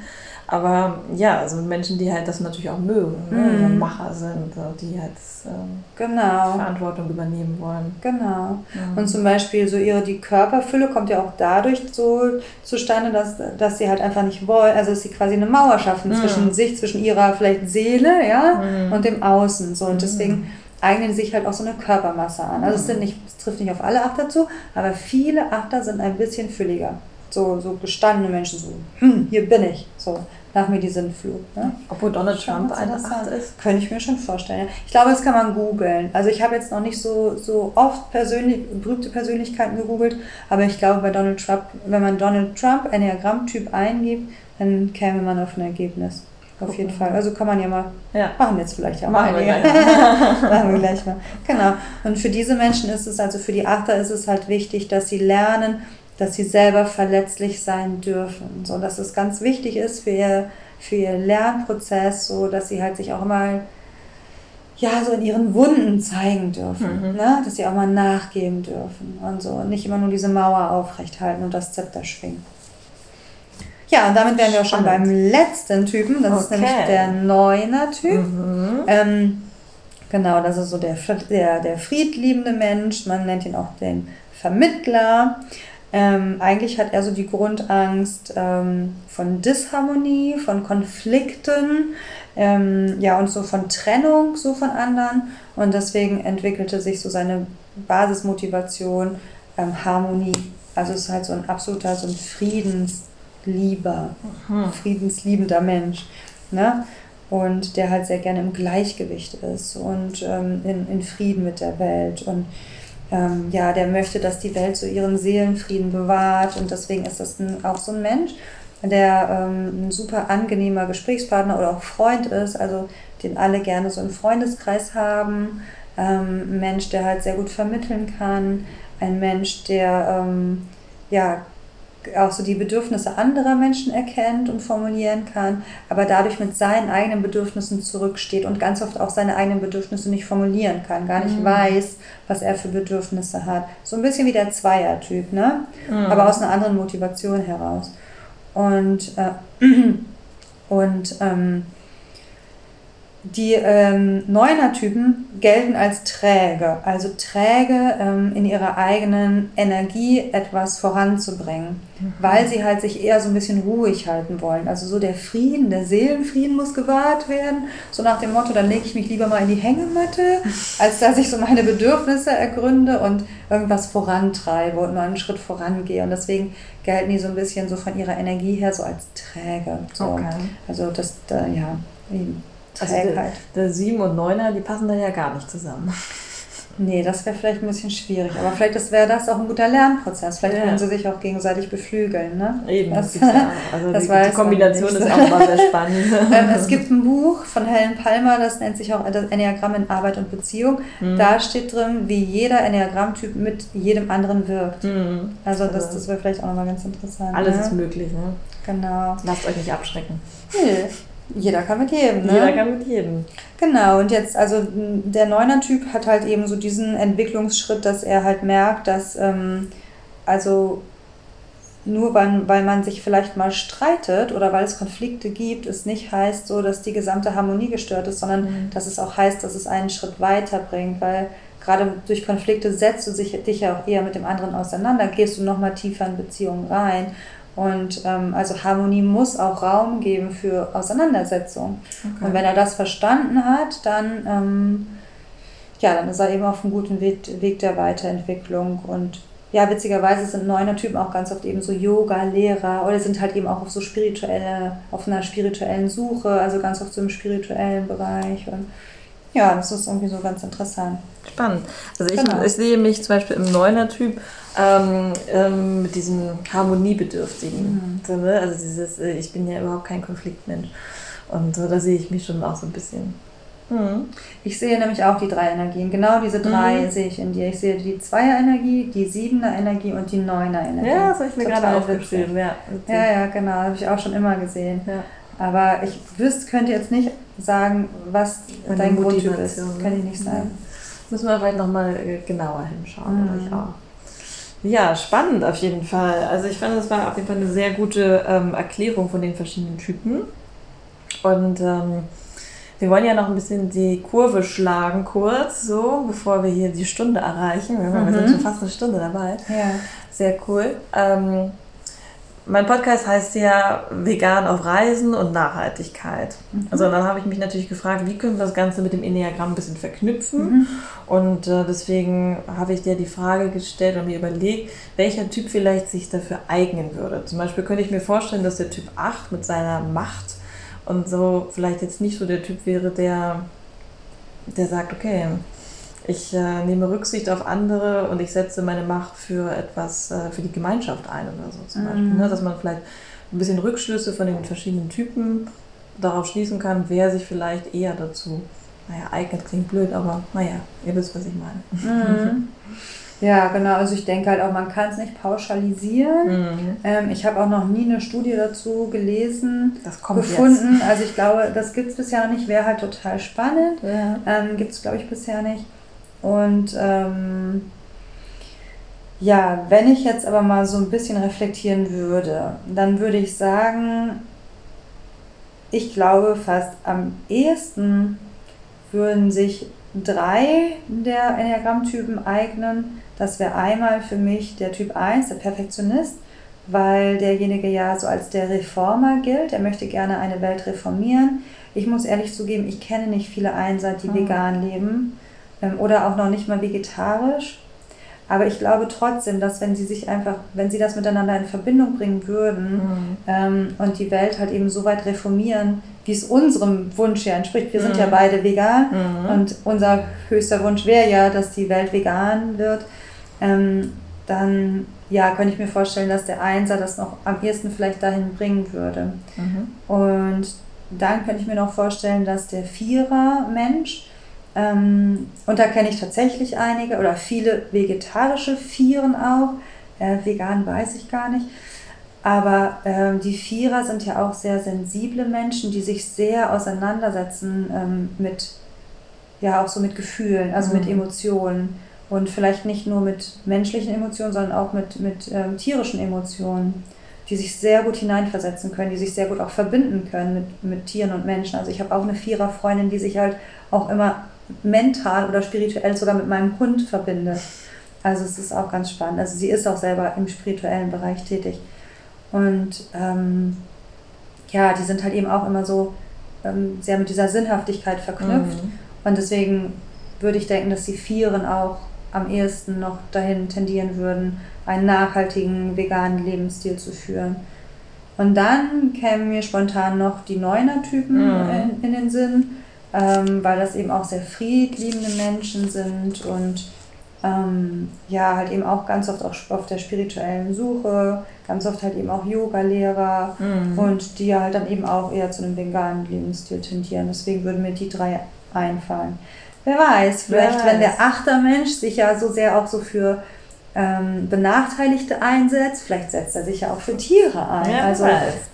Speaker 1: Aber ja, also Menschen, die halt das natürlich auch mögen, ne? mhm. ne? Macher sind, die halt ähm, genau. Verantwortung übernehmen wollen.
Speaker 2: Genau. Mhm. Und zum Beispiel so ihre, die Körperfülle kommt ja auch dadurch so zustande, dass, dass sie halt einfach nicht wollen, also dass sie quasi eine Mauer schaffen mhm. zwischen sich, zwischen ihrer vielleicht Seele, ja, mhm. und dem Außen. So. Und mhm. deswegen eignen sich halt auch so eine Körpermasse an. Also es, sind nicht, es trifft nicht auf alle Achter zu, aber viele Achter sind ein bisschen fülliger. So, so gestandene Menschen, so, hm, hier bin ich. So nach mir die Sinnflut. Ne?
Speaker 1: Obwohl Donald Trump eine Acht ist?
Speaker 2: Könnte ich mir schon vorstellen. Ich glaube, das kann man googeln. Also ich habe jetzt noch nicht so, so oft persönlich, berühmte Persönlichkeiten gegoogelt, aber ich glaube, bei Donald Trump, wenn man Donald Trump Enneagramm-Typ eingibt, dann käme man auf ein Ergebnis. Auf jeden Fall. Also kann man ja mal ja. machen jetzt vielleicht ja
Speaker 1: machen wir, gleich.
Speaker 2: machen wir gleich mal. Genau. Und für diese Menschen ist es, also für die Achter ist es halt wichtig, dass sie lernen, dass sie selber verletzlich sein dürfen. So, dass es ganz wichtig ist für ihr, für ihr Lernprozess, so dass sie halt sich auch mal ja, so in ihren Wunden zeigen dürfen, mhm. ne? dass sie auch mal nachgeben dürfen und so nicht immer nur diese Mauer aufrecht halten und das Zepter schwingen. Ja, und damit wären wir auch schon beim letzten Typen, das okay. ist nämlich der Neuner-Typ. Mhm. Ähm, genau, das ist so der, der, der friedliebende Mensch, man nennt ihn auch den Vermittler. Ähm, eigentlich hat er so die Grundangst ähm, von Disharmonie, von Konflikten, ähm, ja, und so von Trennung so von anderen. Und deswegen entwickelte sich so seine Basismotivation ähm, Harmonie. Also es ist halt so ein absoluter, so ein Friedenslieber, mhm. friedensliebender Mensch. Ne? Und der halt sehr gerne im Gleichgewicht ist und ähm, in, in Frieden mit der Welt. Und ähm, ja, der möchte, dass die Welt so ihren Seelenfrieden bewahrt und deswegen ist das ein, auch so ein Mensch, der ähm, ein super angenehmer Gesprächspartner oder auch Freund ist, also den alle gerne so im Freundeskreis haben. Ähm, ein Mensch, der halt sehr gut vermitteln kann, ein Mensch, der ähm, ja auch so die Bedürfnisse anderer Menschen erkennt und formulieren kann, aber dadurch mit seinen eigenen Bedürfnissen zurücksteht und ganz oft auch seine eigenen Bedürfnisse nicht formulieren kann, gar nicht mhm. weiß, was er für Bedürfnisse hat. So ein bisschen wie der Zweiertyp, ne? Mhm. Aber aus einer anderen Motivation heraus. Und, äh, und ähm, die ähm, Neuner-Typen gelten als träge, also träge ähm, in ihrer eigenen Energie etwas voranzubringen, mhm. weil sie halt sich eher so ein bisschen ruhig halten wollen. Also so der Frieden, der Seelenfrieden muss gewahrt werden, so nach dem Motto, dann lege ich mich lieber mal in die Hängematte, als dass ich so meine Bedürfnisse ergründe und irgendwas vorantreibe und nur einen Schritt vorangehe. Und deswegen gelten die so ein bisschen so von ihrer Energie her so als träge. So. Okay. Also das, da, ja, eben.
Speaker 1: Trägheit. Also der, der 7 und 9er, die passen da ja gar nicht zusammen.
Speaker 2: Nee, das wäre vielleicht ein bisschen schwierig. Aber vielleicht wäre das auch ein guter Lernprozess. Vielleicht ja. können sie sich auch gegenseitig beflügeln. Ne?
Speaker 1: Eben, das, das also das die, die Kombination ist auch mal sehr spannend.
Speaker 2: ähm, es gibt ein Buch von Helen Palmer, das nennt sich auch das Enneagramm in Arbeit und Beziehung. Mhm. Da steht drin, wie jeder Enneagrammtyp mit jedem anderen wirkt. Mhm. Also das, also das wäre vielleicht auch nochmal ganz interessant.
Speaker 1: Alles ne? ist möglich. Ne?
Speaker 2: Genau.
Speaker 1: Lasst euch nicht abschrecken.
Speaker 2: Nee. Jeder kann mit jedem, ne?
Speaker 1: Jeder kann mit jedem.
Speaker 2: Genau, und jetzt, also der Neuner-Typ hat halt eben so diesen Entwicklungsschritt, dass er halt merkt, dass, ähm, also nur weil, weil man sich vielleicht mal streitet oder weil es Konflikte gibt, es nicht heißt so, dass die gesamte Harmonie gestört ist, sondern mhm. dass es auch heißt, dass es einen Schritt weiter bringt, weil gerade durch Konflikte setzt du dich ja auch eher mit dem anderen auseinander, gehst du nochmal tiefer in Beziehungen rein und ähm, also Harmonie muss auch Raum geben für Auseinandersetzung. Okay. Und wenn er das verstanden hat, dann, ähm, ja, dann ist er eben auf einem guten Weg, Weg der Weiterentwicklung. Und ja, witzigerweise sind neuner Typen auch ganz oft eben so Yoga-Lehrer oder sind halt eben auch auf so spirituelle, auf einer spirituellen Suche, also ganz oft so im spirituellen Bereich. Und ja, das ist irgendwie so ganz interessant.
Speaker 1: Spannend. Also ich, genau. ich sehe mich zum Beispiel im Neuner-Typ ähm, ähm, mit diesem Harmoniebedürftigen. Mhm. So? Also dieses, äh, ich bin ja überhaupt kein Konfliktmensch. Und so, da sehe ich mich schon auch so ein bisschen.
Speaker 2: Mhm. Ich sehe nämlich auch die drei Energien. Genau diese drei mhm. sehe ich in dir. Ich sehe die Zweier-Energie, die Siebener-Energie und die Neuner-Energie.
Speaker 1: Ja, das habe ich mir Total gerade aufgeschrieben. Ja,
Speaker 2: ja, ja, genau. Habe ich auch schon immer gesehen. Ja. Aber ich wüsste, könnte jetzt nicht sagen, was Meine dein Grundtyp ist. Kann ich nicht sagen.
Speaker 1: Müssen wir vielleicht nochmal äh, genauer hinschauen. Mhm. Ich auch. Ja, spannend auf jeden Fall. Also ich fand, das war auf jeden Fall eine sehr gute ähm, Erklärung von den verschiedenen Typen. Und ähm, wir wollen ja noch ein bisschen die Kurve schlagen kurz, so, bevor wir hier die Stunde erreichen. Wir, mhm. sind schon fast eine Stunde dabei. Ja. Sehr cool. Ähm, mein Podcast heißt ja Vegan auf Reisen und Nachhaltigkeit. Mhm. Also dann habe ich mich natürlich gefragt, wie können wir das Ganze mit dem Enneagramm ein bisschen verknüpfen? Mhm. Und äh, deswegen habe ich dir die Frage gestellt und mir überlegt, welcher Typ vielleicht sich dafür eignen würde. Zum Beispiel könnte ich mir vorstellen, dass der Typ 8 mit seiner Macht und so vielleicht jetzt nicht so der Typ wäre, der, der sagt, okay, ich äh, nehme Rücksicht auf andere und ich setze meine Macht für etwas, äh, für die Gemeinschaft ein oder so zum mhm. Beispiel. Ne? Dass man vielleicht ein bisschen Rückschlüsse von den verschiedenen Typen darauf schließen kann, wer sich vielleicht eher dazu, naja, eignet, klingt blöd, aber naja, ihr wisst, was ich meine.
Speaker 2: Mhm. Ja, genau. Also ich denke halt auch, man kann es nicht pauschalisieren. Mhm. Ähm, ich habe auch noch nie eine Studie dazu gelesen, gefunden. Jetzt. Also ich glaube, das gibt es bisher noch nicht. Wäre halt total spannend. Ja. Ähm, gibt es, glaube ich, bisher nicht. Und ähm, ja, wenn ich jetzt aber mal so ein bisschen reflektieren würde, dann würde ich sagen, ich glaube fast am ehesten würden sich drei der Enneagrammtypen eignen. Das wäre einmal für mich der Typ 1, der Perfektionist, weil derjenige ja so als der Reformer gilt. Er möchte gerne eine Welt reformieren. Ich muss ehrlich zugeben, ich kenne nicht viele Einser, die mhm. vegan leben oder auch noch nicht mal vegetarisch. Aber ich glaube trotzdem, dass wenn sie sich einfach, wenn sie das miteinander in Verbindung bringen würden mhm. ähm, und die Welt halt eben so weit reformieren, wie es unserem Wunsch ja entspricht. Wir mhm. sind ja mhm. beide vegan mhm. und unser höchster Wunsch wäre ja, dass die Welt vegan wird. Ähm, dann ja, könnte ich mir vorstellen, dass der Einser das noch am ehesten vielleicht dahin bringen würde. Mhm. Und dann könnte ich mir noch vorstellen, dass der Vierer-Mensch, ähm, und da kenne ich tatsächlich einige oder viele vegetarische Vieren auch. Äh, vegan weiß ich gar nicht. Aber ähm, die Vierer sind ja auch sehr sensible Menschen, die sich sehr auseinandersetzen ähm, mit, ja, auch so mit Gefühlen, also mhm. mit Emotionen. Und vielleicht nicht nur mit menschlichen Emotionen, sondern auch mit, mit ähm, tierischen Emotionen, die sich sehr gut hineinversetzen können, die sich sehr gut auch verbinden können mit, mit Tieren und Menschen. Also ich habe auch eine Vierer-Freundin, die sich halt auch immer mental oder spirituell sogar mit meinem Hund verbinde. Also es ist auch ganz spannend. Also sie ist auch selber im spirituellen Bereich tätig. Und ähm, ja, die sind halt eben auch immer so ähm, sehr mit dieser Sinnhaftigkeit verknüpft. Mhm. Und deswegen würde ich denken, dass die Vieren auch am ehesten noch dahin tendieren würden, einen nachhaltigen veganen Lebensstil zu führen. Und dann kämen mir spontan noch die Neuner-Typen mhm. in, in den Sinn ähm, weil das eben auch sehr friedliebende Menschen sind und ähm, ja, halt eben auch ganz oft auch auf der spirituellen Suche, ganz oft halt eben auch Yoga-Lehrer mhm. und die halt dann eben auch eher zu einem veganen Lebensstil tendieren. Deswegen würden mir die drei einfallen. Wer weiß, vielleicht, Wer weiß. wenn der Achtermensch sich ja so sehr auch so für ähm, Benachteiligte einsetzt. Vielleicht setzt er sich ja auch für Tiere ein. Ja, also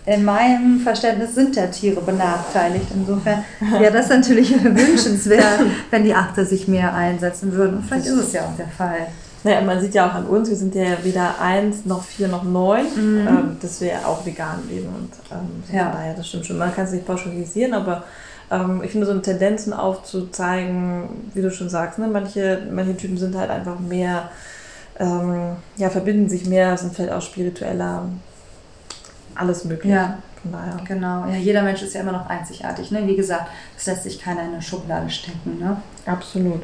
Speaker 2: in meinem Verständnis sind ja Tiere benachteiligt. Insofern wäre das natürlich wünschenswert, wenn die Achter sich mehr einsetzen würden. Und vielleicht ist es ja auch der Fall.
Speaker 1: Naja, man sieht ja auch an uns, wir sind ja weder eins noch vier noch neun, mhm. ähm, dass wir auch vegan leben. Und ähm, ja. daher, das stimmt schon. Man kann es nicht pauschalisieren, aber ähm, ich finde so eine Tendenzen aufzuzeigen, wie du schon sagst, ne? manche, manche Typen sind halt einfach mehr ähm, ja, verbinden sich mehr, sind vielleicht auch spiritueller, alles möglich.
Speaker 2: Ja. Von daher. Genau, ja, jeder Mensch ist ja immer noch einzigartig. Ne? Wie gesagt, das lässt sich keiner in eine Schublade stecken. Ne?
Speaker 1: Absolut.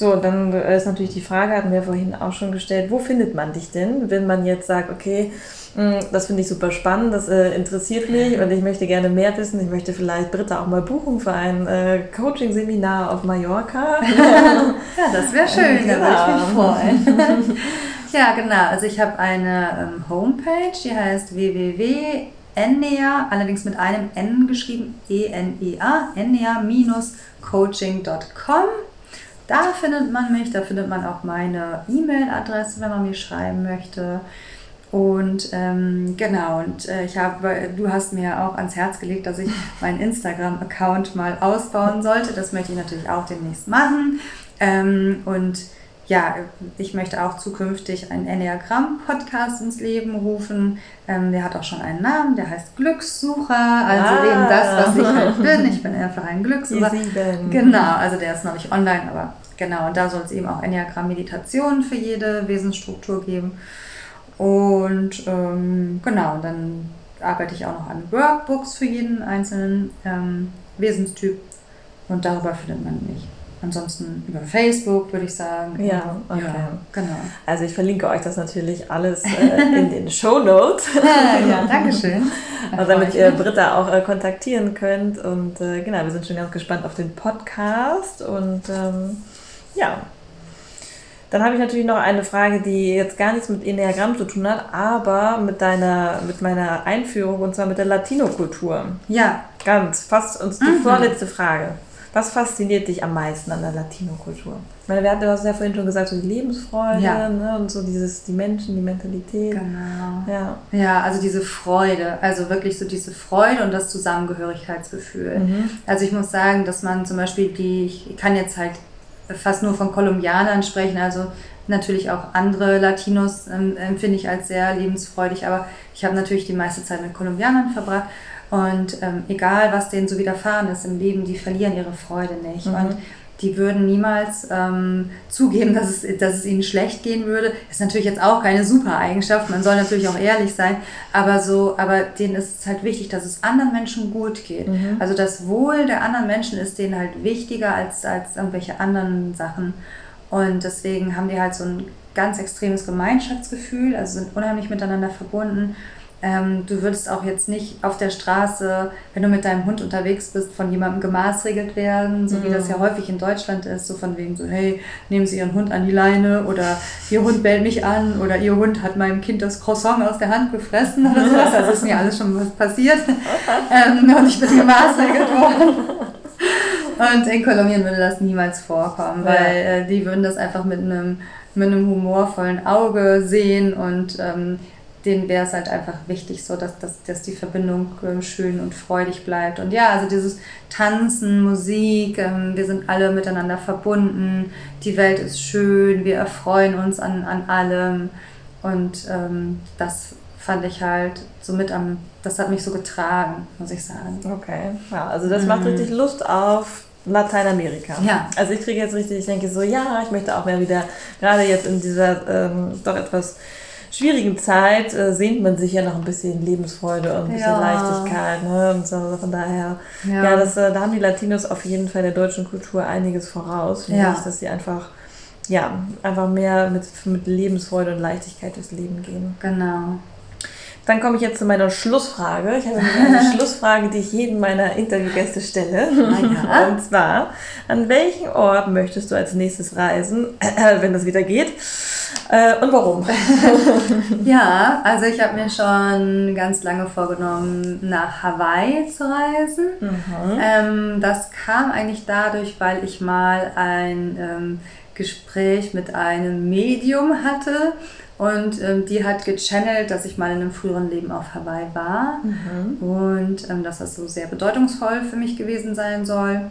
Speaker 1: So, dann ist natürlich die Frage, hatten wir vorhin auch schon gestellt, wo findet man dich denn, wenn man jetzt sagt, okay, hm, das finde ich super spannend, das äh, interessiert mich und ich möchte gerne mehr wissen. Ich möchte vielleicht Britta auch mal buchen für ein äh, Coaching-Seminar auf Mallorca.
Speaker 2: ja, das wäre schön, genau. da würde ich mich freuen. ja, genau. Also ich habe eine ähm, Homepage, die heißt www.ennea, allerdings mit einem N geschrieben, E-N-E-A, ennea-coaching.com. Da findet man mich, da findet man auch meine E-Mail-Adresse, wenn man mir schreiben möchte. Und ähm, genau, und äh, ich habe, du hast mir auch ans Herz gelegt, dass ich meinen Instagram-Account mal ausbauen sollte. Das möchte ich natürlich auch demnächst machen. Ähm, und ja, ich möchte auch zukünftig einen Enneagramm-Podcast ins Leben rufen. Ähm, der hat auch schon einen Namen, der heißt Glückssucher. Also ah. eben das, was ich halt bin. Ich bin einfach ein Glückssucher. Genau, also der ist noch nicht online, aber genau. Und da soll es eben auch Enneagramm-Meditationen für jede Wesensstruktur geben. Und ähm, genau, dann arbeite ich auch noch an Workbooks für jeden einzelnen ähm, Wesenstyp und darüber findet man mich. Ansonsten über Facebook würde ich sagen.
Speaker 1: Ja, okay. Ja, genau. Also ich verlinke euch das natürlich alles äh, in den Show Notes.
Speaker 2: ja, ja, danke schön.
Speaker 1: Also damit ihr Britta auch äh, kontaktieren könnt. Und äh, genau, wir sind schon ganz gespannt auf den Podcast. Und ähm, ja, dann habe ich natürlich noch eine Frage, die jetzt gar nichts mit Enneagramm zu tun hat, aber mit deiner, mit meiner Einführung und zwar mit der Latino-Kultur.
Speaker 2: Ja.
Speaker 1: Ganz, fast uns die mhm. vorletzte Frage. Was fasziniert dich am meisten an der Latino-Kultur? Ich meine, wir hatten das ja vorhin schon gesagt, so die Lebensfreude ja. ne, und so dieses, die Menschen, die Mentalität.
Speaker 2: Genau. Ja. ja, also diese Freude, also wirklich so diese Freude und das Zusammengehörigkeitsgefühl. Mhm. Also ich muss sagen, dass man zum Beispiel die, ich kann jetzt halt fast nur von Kolumbianern sprechen, also natürlich auch andere Latinos ähm, empfinde ich als sehr lebensfreudig, aber ich habe natürlich die meiste Zeit mit Kolumbianern verbracht und ähm, egal, was denen so widerfahren ist im Leben, die verlieren ihre Freude nicht. Mhm. Und die würden niemals ähm, zugeben, dass es, dass es ihnen schlecht gehen würde. Ist natürlich jetzt auch keine super Eigenschaft. Man soll natürlich auch ehrlich sein. Aber so, aber denen ist es halt wichtig, dass es anderen Menschen gut geht. Mhm. Also das Wohl der anderen Menschen ist denen halt wichtiger als, als irgendwelche anderen Sachen. Und deswegen haben die halt so ein ganz extremes Gemeinschaftsgefühl, also sind unheimlich miteinander verbunden. Ähm, du würdest auch jetzt nicht auf der Straße, wenn du mit deinem Hund unterwegs bist, von jemandem gemaßregelt werden, so mhm. wie das ja mhm. häufig in Deutschland ist, so von wegen so, hey, nehmen Sie Ihren Hund an die Leine oder Ihr Hund bellt mich an oder Ihr Hund hat meinem Kind das Croissant aus der Hand gefressen oder sowas. Also ist mir alles schon passiert ähm, und ich bin gemaßregelt worden. Und in Kolumbien würde das niemals vorkommen, weil äh, die würden das einfach mit einem, mit einem humorvollen Auge sehen und ähm, denen wäre es halt einfach wichtig, so dass, dass, dass die Verbindung äh, schön und freudig bleibt. Und ja, also dieses Tanzen, Musik, ähm, wir sind alle miteinander verbunden, die Welt ist schön, wir erfreuen uns an, an allem. Und ähm, das fand ich halt so mit am, das hat mich so getragen, muss ich sagen.
Speaker 1: Okay, ja, also das mhm. macht richtig Lust auf Lateinamerika.
Speaker 2: Ja.
Speaker 1: Also ich kriege jetzt richtig, ich denke so, ja, ich möchte auch mehr wieder, gerade jetzt in dieser ähm, doch etwas schwierigen Zeit äh, sehnt man sich ja noch ein bisschen Lebensfreude und ein bisschen ja. Leichtigkeit. Ne? Und so, von daher, ja, ja das, äh, da haben die Latinos auf jeden Fall der deutschen Kultur einiges voraus, ja. ich, dass sie einfach, ja, einfach mehr mit, mit Lebensfreude und Leichtigkeit durchs Leben gehen.
Speaker 2: Genau.
Speaker 1: Dann komme ich jetzt zu meiner Schlussfrage. Ich habe eine Schlussfrage, die ich jedem meiner Interviewgäste stelle. Ja. Und zwar, an welchen Ort möchtest du als nächstes reisen, äh, wenn das wieder geht? Äh, und warum?
Speaker 2: ja, also ich habe mir schon ganz lange vorgenommen, nach Hawaii zu reisen. Mhm. Ähm, das kam eigentlich dadurch, weil ich mal ein ähm, Gespräch mit einem Medium hatte und ähm, die hat gechannelt, dass ich mal in einem früheren Leben auf Hawaii war mhm. und ähm, dass das so sehr bedeutungsvoll für mich gewesen sein soll.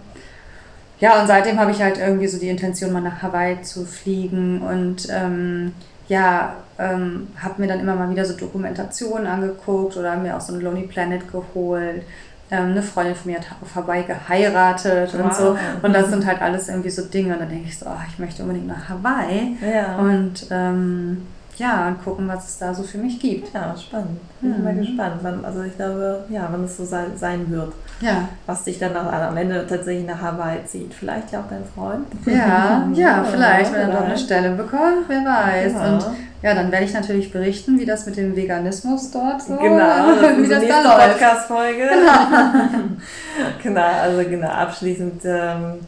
Speaker 2: Ja, und seitdem habe ich halt irgendwie so die Intention, mal nach Hawaii zu fliegen und ähm, ja, ähm, habe mir dann immer mal wieder so Dokumentationen angeguckt oder mir auch so ein Lonely Planet geholt. Ähm, eine Freundin von mir hat auf Hawaii geheiratet wow. und so. Und das sind halt alles irgendwie so Dinge. Und dann denke ich so, oh, ich möchte unbedingt nach Hawaii.
Speaker 1: Ja.
Speaker 2: Und ähm, ja, und gucken, was es da so für mich gibt.
Speaker 1: Ja, spannend. Bin mhm. mal gespannt. Wann, also ich glaube, ja, wann es so sein, sein wird.
Speaker 2: Ja.
Speaker 1: Was dich dann nach, am Ende tatsächlich nach Hawaii zieht. Vielleicht ja auch dein Freund.
Speaker 2: Ja, ja, vielleicht, wenn er doch eine Stelle bekommt, wer weiß. Ja. Und ja, dann werde ich natürlich berichten, wie das mit dem Veganismus dort so
Speaker 1: Genau, das wie das da läuft. Podcast-Folge. Genau. genau, also genau, abschließend ähm,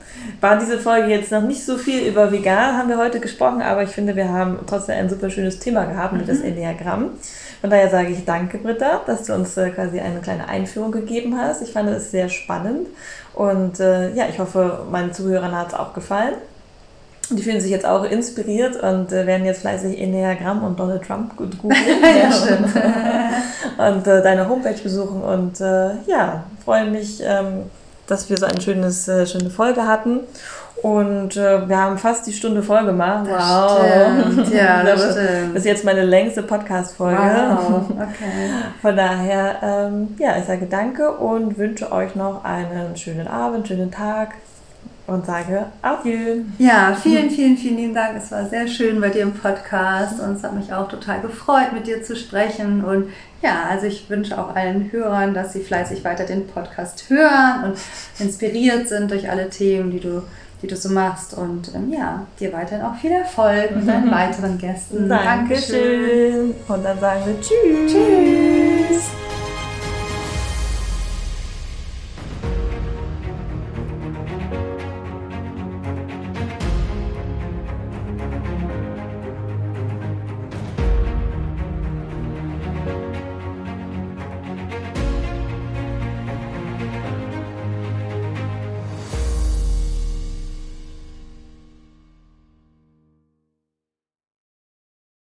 Speaker 1: war diese Folge jetzt noch nicht so viel über vegan, haben wir heute gesprochen, aber ich finde, wir haben trotzdem ein super schönes Thema gehabt mit mhm. das Enneagramm. Von daher sage ich danke, Britta, dass du uns äh, quasi eine kleine Einführung gegeben hast. Ich fand es sehr spannend und äh, ja, ich hoffe, meinen Zuhörern hat es auch gefallen. Die fühlen sich jetzt auch inspiriert und äh, werden jetzt fleißig Enneagramm und Donald Trump gut googeln.
Speaker 2: ja, stimmt.
Speaker 1: und äh, deine Homepage besuchen und äh, ja, freue mich, ähm, dass wir so eine schönes, äh, schöne Folge hatten. Und äh, wir haben fast die Stunde voll gemacht.
Speaker 2: Wow. Stimmt. Ja, das, das stimmt.
Speaker 1: ist jetzt meine längste Podcast-Folge.
Speaker 2: Wow. Okay.
Speaker 1: Von daher, ähm, ja, ich sage danke und wünsche euch noch einen schönen Abend, schönen Tag und sage Adieu.
Speaker 2: Ja, vielen, vielen, vielen lieben Dank. Es war sehr schön bei dir im Podcast und es hat mich auch total gefreut, mit dir zu sprechen. Und ja, also ich wünsche auch allen Hörern, dass sie fleißig weiter den Podcast hören und inspiriert sind durch alle Themen, die du die du so machst. Und ähm, ja, dir weiterhin auch viel Erfolg mit deinen weiteren Gästen.
Speaker 1: Dankeschön. Dankeschön. Und dann sagen wir Tschüss.
Speaker 2: Tschüss.